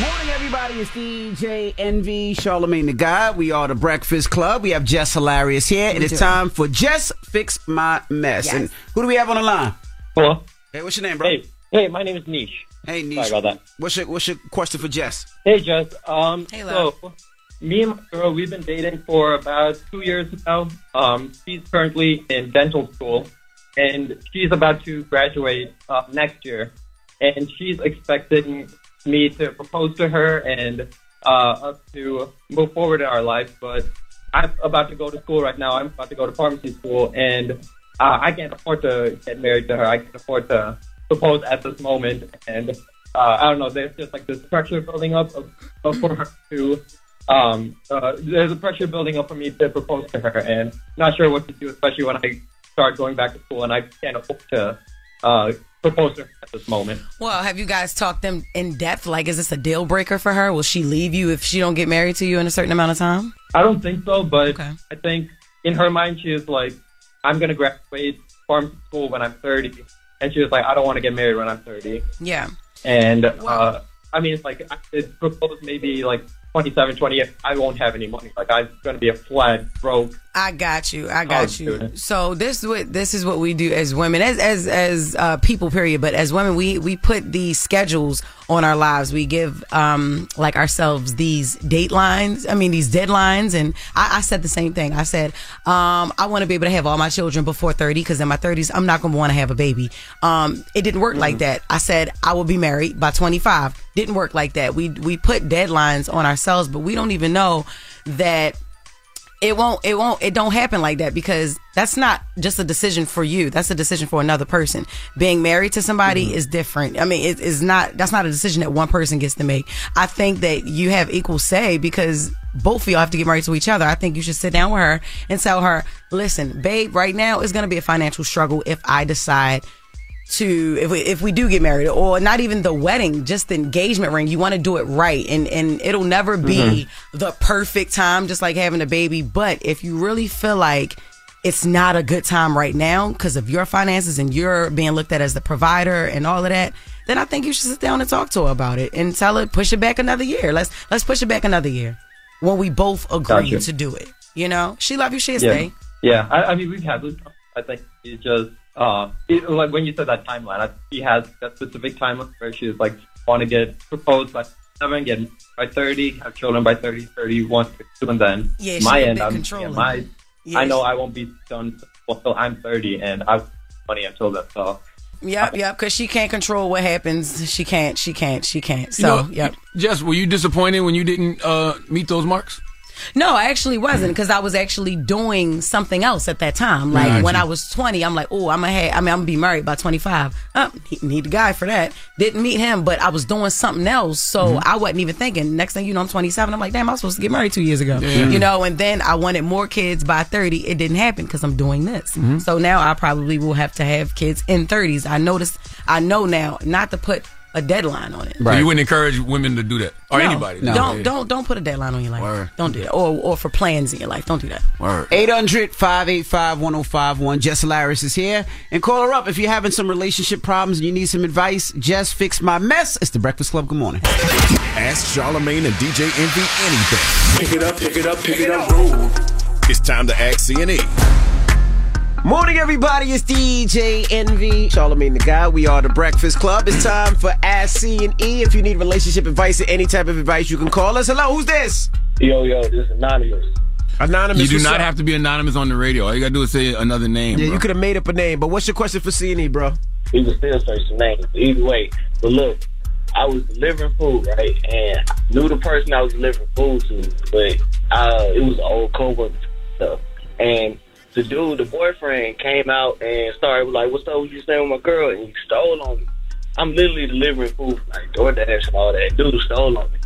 Morning, everybody. It's DJ Envy, Charlemagne the God. We are the Breakfast Club. We have Jess Hilarious here. We It is time for Jess Fix My Mess. Yes. And who do we have on the line? Hello. Hey, what's your name, bro? Hey, hey, my name is Nish. Hey, Nish. Sorry about that. What's your What's your question for Jess? Hey, Jess. Um, Hey, so, me and my girl, we've been dating for about two years now. Um, she's currently in dental school, and she's about to graduate uh, next year. And she's expecting me to propose to her and uh, us to move forward in our life. But I'm about to go to school right now. I'm about to go to pharmacy school, and uh, I can't afford to get married to her. I can't afford to propose at this moment, and uh, I don't know. There's just like this pressure building up of, of for her to. Um, uh, there's a pressure building up for me to propose to her, and not sure what to do, especially when I start going back to school, and I can't afford to uh, propose to her at this moment. Well, have you guys talked them in depth? Like, is this a deal breaker for her? Will she leave you if she don't get married to you in a certain amount of time? I don't think so, but I think in her mind she is like, I'm gonna graduate pharmacy school when I'm 30, and she was like, I don't want to get married when I'm 30. Yeah. And uh, I mean, it's like I could propose maybe like 27, 28. I won't have any money. Like I'm gonna be a flat broke. I got you. I got you. student. So this is what this is what we do as women, as as as uh, people. Period. But as women, we we put these schedules on our lives. We give um like ourselves these datelines. I mean these deadlines. And I, I said the same thing. I said um I want to be able to have all my children before thirty because in my thirties I'm not gonna want to have a baby. Um, it didn't work like that. I said I will be married by twenty five. Didn't work like that. We we put deadlines on ourselves, but we don't even know that it won't it won't it don't happen like that because that's not just a decision for you. That's a decision for another person. Being married to somebody mm-hmm. is different. I mean it is not that's not a decision that one person gets to make. I think that you have equal say because both of y'all have to get married to each other. I think you should sit down with her and tell her listen babe right now it's going to be a financial struggle if i decide to if we if we do get married or not even the wedding just the engagement ring you want to do it right and and it'll never be mm-hmm. the perfect time just like having a baby but if you really feel like it's not a good time right now because of your finances and you're being looked at as the provider and all of that then i think you should sit down and talk to her about it and tell her push it back another year let's let's push it back another year when we both agree Gotcha. to do it you know she love you she'll yeah, stay yeah. I, I mean, we've had this. I think it's just uh, it, like when you said that timeline, I, she has that specific timeline where she's like want to get proposed by seven, get by thirty, have children by 30, 31, 32, and then Yeah, my end, I'm, yeah, my Yeah, I know I won't be done until I'm thirty, and I have money until then. So Yep, yep. Because she can't control what happens. She can't. She can't. She can't. You So, know, yep. Jess, were you disappointed when you didn't uh, meet those marks? No, I actually wasn't because I was actually doing something else at that time. Like when I was twenty, I'm like, oh, I'm have. I mean, I'm gonna be married by 25. Uh, need, need a guy for that. Didn't meet him, but I was doing something else, so Mm-hmm. I wasn't even thinking. Next thing you know, I'm 27. I'm like, damn, I was supposed to get married two years ago. Yeah. You know, and then I wanted more kids by 30. It didn't happen because I'm doing this. Mm-hmm. So now I probably will have to have kids in 30s. I noticed. I know now not to put a deadline on it. So you wouldn't encourage women to do that, or No, anybody? Don't don't don't put a deadline on your life. Don't do that. Or or for plans in your life. Don't do that. Word. 800 585 1051. Jess Hilarious is here. And call her up if you're having some relationship problems and you need some advice. Jess, fix my mess. It's the Breakfast Club. Good morning. Ask Charlemagne and DJ Envy anything. Pick it up, pick it up, pick it up, roll. It's time to ask C&E. Morning, everybody. It's DJ Envy, Charlemagne the God. We are the Breakfast Club. It's time for Ask C and E. If you need relationship advice or any type of advice, you can call us. Hello, who's this? Yo, yo, this is Anonymous. Anonymous. You do not up? have to be anonymous on the radio. All you gotta do is say another name. Yeah, bro. you could have made up a name, but what's your question for C and E, bro? We can still search the names. Either way. But look, I was delivering food, right? And I knew the person I was delivering food to, but uh, it was an old coworker stuff. And the dude, the boyfriend, came out and started like, "What's up? What you saying with my girl?" And he stole on me. I'm literally delivering food, like DoorDash and all that. Dude stole on me.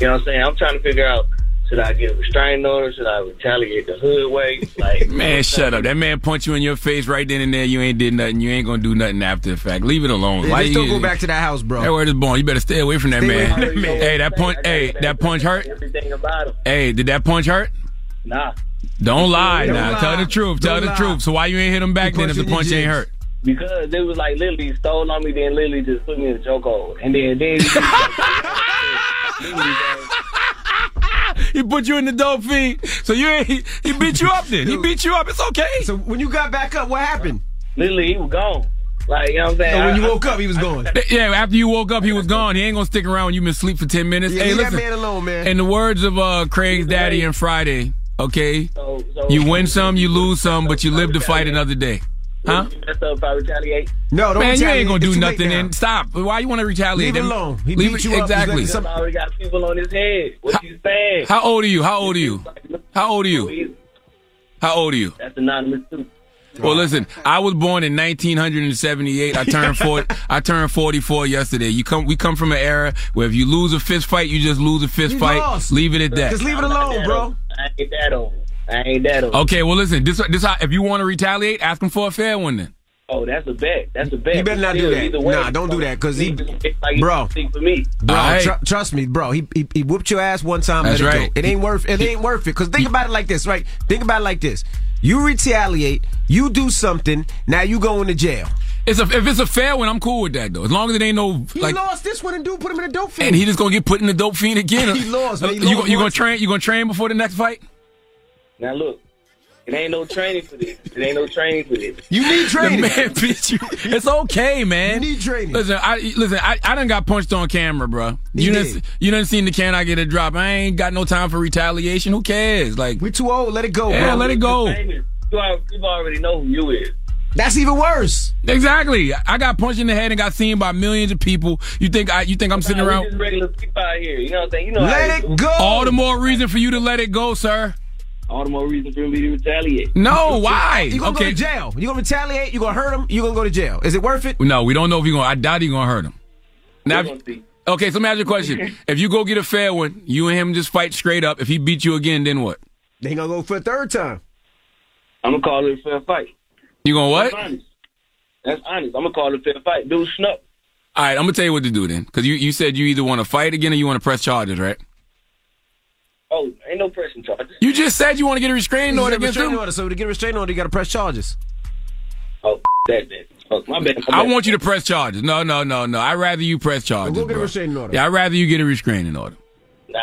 You know what I'm saying? I'm trying to figure out Should I get a restraining order? Should I retaliate the hood way? Like, Man, shut up. That man punched you in your face right then and there. You ain't did nothing. You ain't gonna do nothing after the fact. Leave it alone. Yeah, Why just you, don't go back to that house, bro. That word is born. You better stay away from that Stay man. from that man. hey, that punch. Hey, that punch hurt. everything about him. Hey, did that punch hurt? Nah. Don't lie Don't now. lie. Tell the truth. Tell Don't the lie. truth. So why you ain't hit him back then if the punch ain't hurt? Because it was like literally stole on me, then literally just put me in a chokehold, and then then. He put you in the dope fiend. So you ain't, he, he beat you up then. He beat you up. It's okay. So when you got back up, what happened? Literally, he was gone. Like you know what I'm saying. So when you woke up, he was gone. Yeah, after you woke up, he was gone. He ain't gonna stick around when you been asleep for ten minutes. Yeah, hey, leave that man alone, man. In the words of uh, Craig's daddy and Friday, okay, So, so you win some, you lose some, but you live to fight another day. Huh? Up I uh, retaliate. No, don't Man, you ain't gonna do nothing. now. Then stop. Why you want to retaliate? Leave it Then- alone. He leave beat it- you up. exactly. He's already got people on his head. What you saying? How old are you? How old are you? How old are you? How old are you? That's anonymous too. Well, listen, I was born in 1978. I turned 40, I turned 44 yesterday. You come, we come from an era where if you lose a fist fight, you just lose a fist You fight. lost. Leave it at that. Just leave it alone, bro. I ain't that old. I ain't that old. Okay, well, listen, this, this, if you want to retaliate, ask him for a fair one then. Oh, that's a bet. That's a bet. You better not do that. way, Nah, don't do that, 'cause he- like Bro. think for me. Bro, All right. tr- trust me, bro. He, he he whooped your ass one time. That's let it right. Go. It ain't worth. It ain't worth it. Cause think about it like this, right? Think about it like this. You retaliate. You do something. Now you going to jail. It's a, if it's a fair one, I'm cool with that though. As long as it ain't no He like, lost this one and dude put him in a dope fiend. and he just gonna get put in the dope fiend again. He lost, man. He you, lost you gonna train? You gonna train before the next fight? Now look, it ain't no training for this. It ain't no training for this. You need training. The man beat you. It's okay, man. You need training. Listen, I listen. I, I done got punched on camera, bro. You done, did. you done seen the can I get a drop. I ain't got no time for retaliation. Who cares? Like we too old. Let it go, Yeah, bro. let it go. You al- already know who you is. That's even worse. Exactly. I got punched in the head and got seen by millions of people. You think I? You think I'm sitting around? just regular people out here. You know what I'm saying? You know Let it go. All the more reason for you to let it go, sir. All the more reason for me to retaliate. No, why? You're gonna okay. go to jail. You're gonna retaliate. You're gonna hurt him. You're gonna go to jail. Is it worth it? No, we don't know if you're gonna. I doubt he's gonna hurt him. Now, We're gonna see. okay. So let me ask you a question. if you go get a fair one, you and him just fight straight up. If he beat you again, then what? They ain't gonna go for a third time. I'm gonna call it a fair fight. You gonna what? That's honest. That's honest. I'm gonna call it a fair fight. Dude, snuck. All right, I'm gonna tell you what to do then, because you, you said you either want to fight again or you want to press charges, right? Oh, ain't no pressing charges. You just said you want to get a restraining order against restraining him. order. So to get a restraining order, you gotta press charges. Oh, that that. Oh, Fuck, my bad. My I bad. want you to press charges. No, no, no, no. I'd rather you press charges. Go get a bro. restraining order. Yeah, I'd rather you get a restraining order. Nah.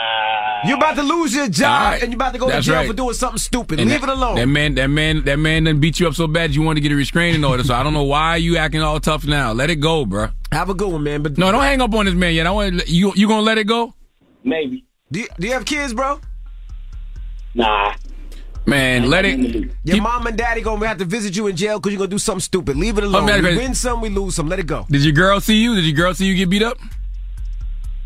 You're about to lose your job All right. and you're about to go That's to jail right. for doing something stupid. And Leave that, it alone. That man, that man, that man done beat you up so bad you want to get a restraining order. So I don't know why you acting all tough now. Let it go, bro. Have a good one, man. But No, don't hang up on this man yet. I want you. You gonna let it go, Maybe. Do you, do you have kids, bro? Nah. man? Let it. Your Keep- mom and daddy gonna have to visit you in jail because you're gonna do something stupid. Leave it alone. we win some, we lose some. Let it go. Did your girl see you? Did your girl see you get beat up?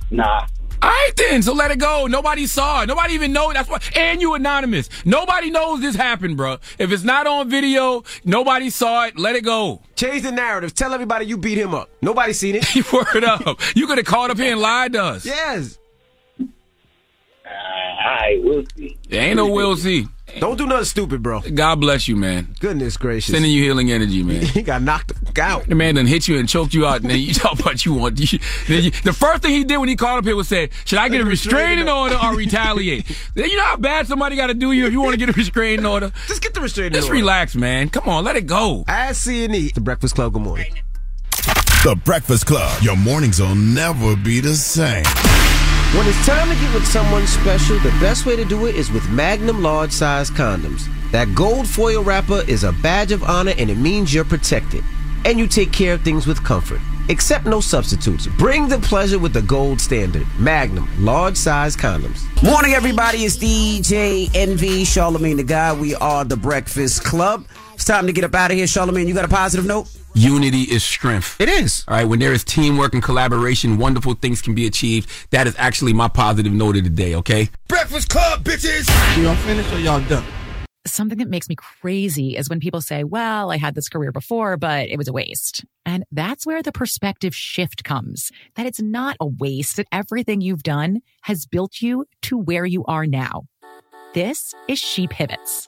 Nah. All right then, so let it go. Nobody saw it. Nobody even know. That's why. And you anonymous. Nobody knows this happened, bro. If it's not on video, nobody saw it. Let it go. Change the narrative. Tell everybody you beat him up. Nobody seen it. Word up. You could have called up here and lied to us. yes. Uh, all right, we'll see. There ain't no will see. Don't do nothing stupid, bro. God bless you, man. Goodness gracious. Sending you healing energy, man. he got knocked out. The man done hit you and choked you out, and then you talk about you want. You, then you, the first thing he did when he called up here was say, "Should I get a restraining order or retaliate?" Then you know how bad somebody got to do you if you want to get a restraining order. Just get the restraining Just order. Just relax, man. Come on, let it go. Ask C and E. The Breakfast Club. Good morning. The Breakfast Club. Your mornings will never be the same. When it's time to get with someone special, the best way to do it is with Magnum large size condoms. That gold foil wrapper is a badge of honor and it means you're protected. And you take care of things with comfort. Accept no substitutes. Bring the pleasure with the gold standard. Magnum large size condoms. Morning, everybody. It's DJ Envy, Charlemagne the God. We are the Breakfast Club. It's time to get up out of here. Charlemagne, you got a positive note? Unity is strength. It is. All right, when there is teamwork and collaboration, wonderful things can be achieved. That is actually my positive note of the day, okay? Breakfast Club, bitches. Y'all finished or y'all done? Something that makes me crazy is when people say, well, I had this career before, but it was a waste. And that's where the perspective shift comes that it's not a waste, that everything you've done has built you to where you are now. This is She Pivots,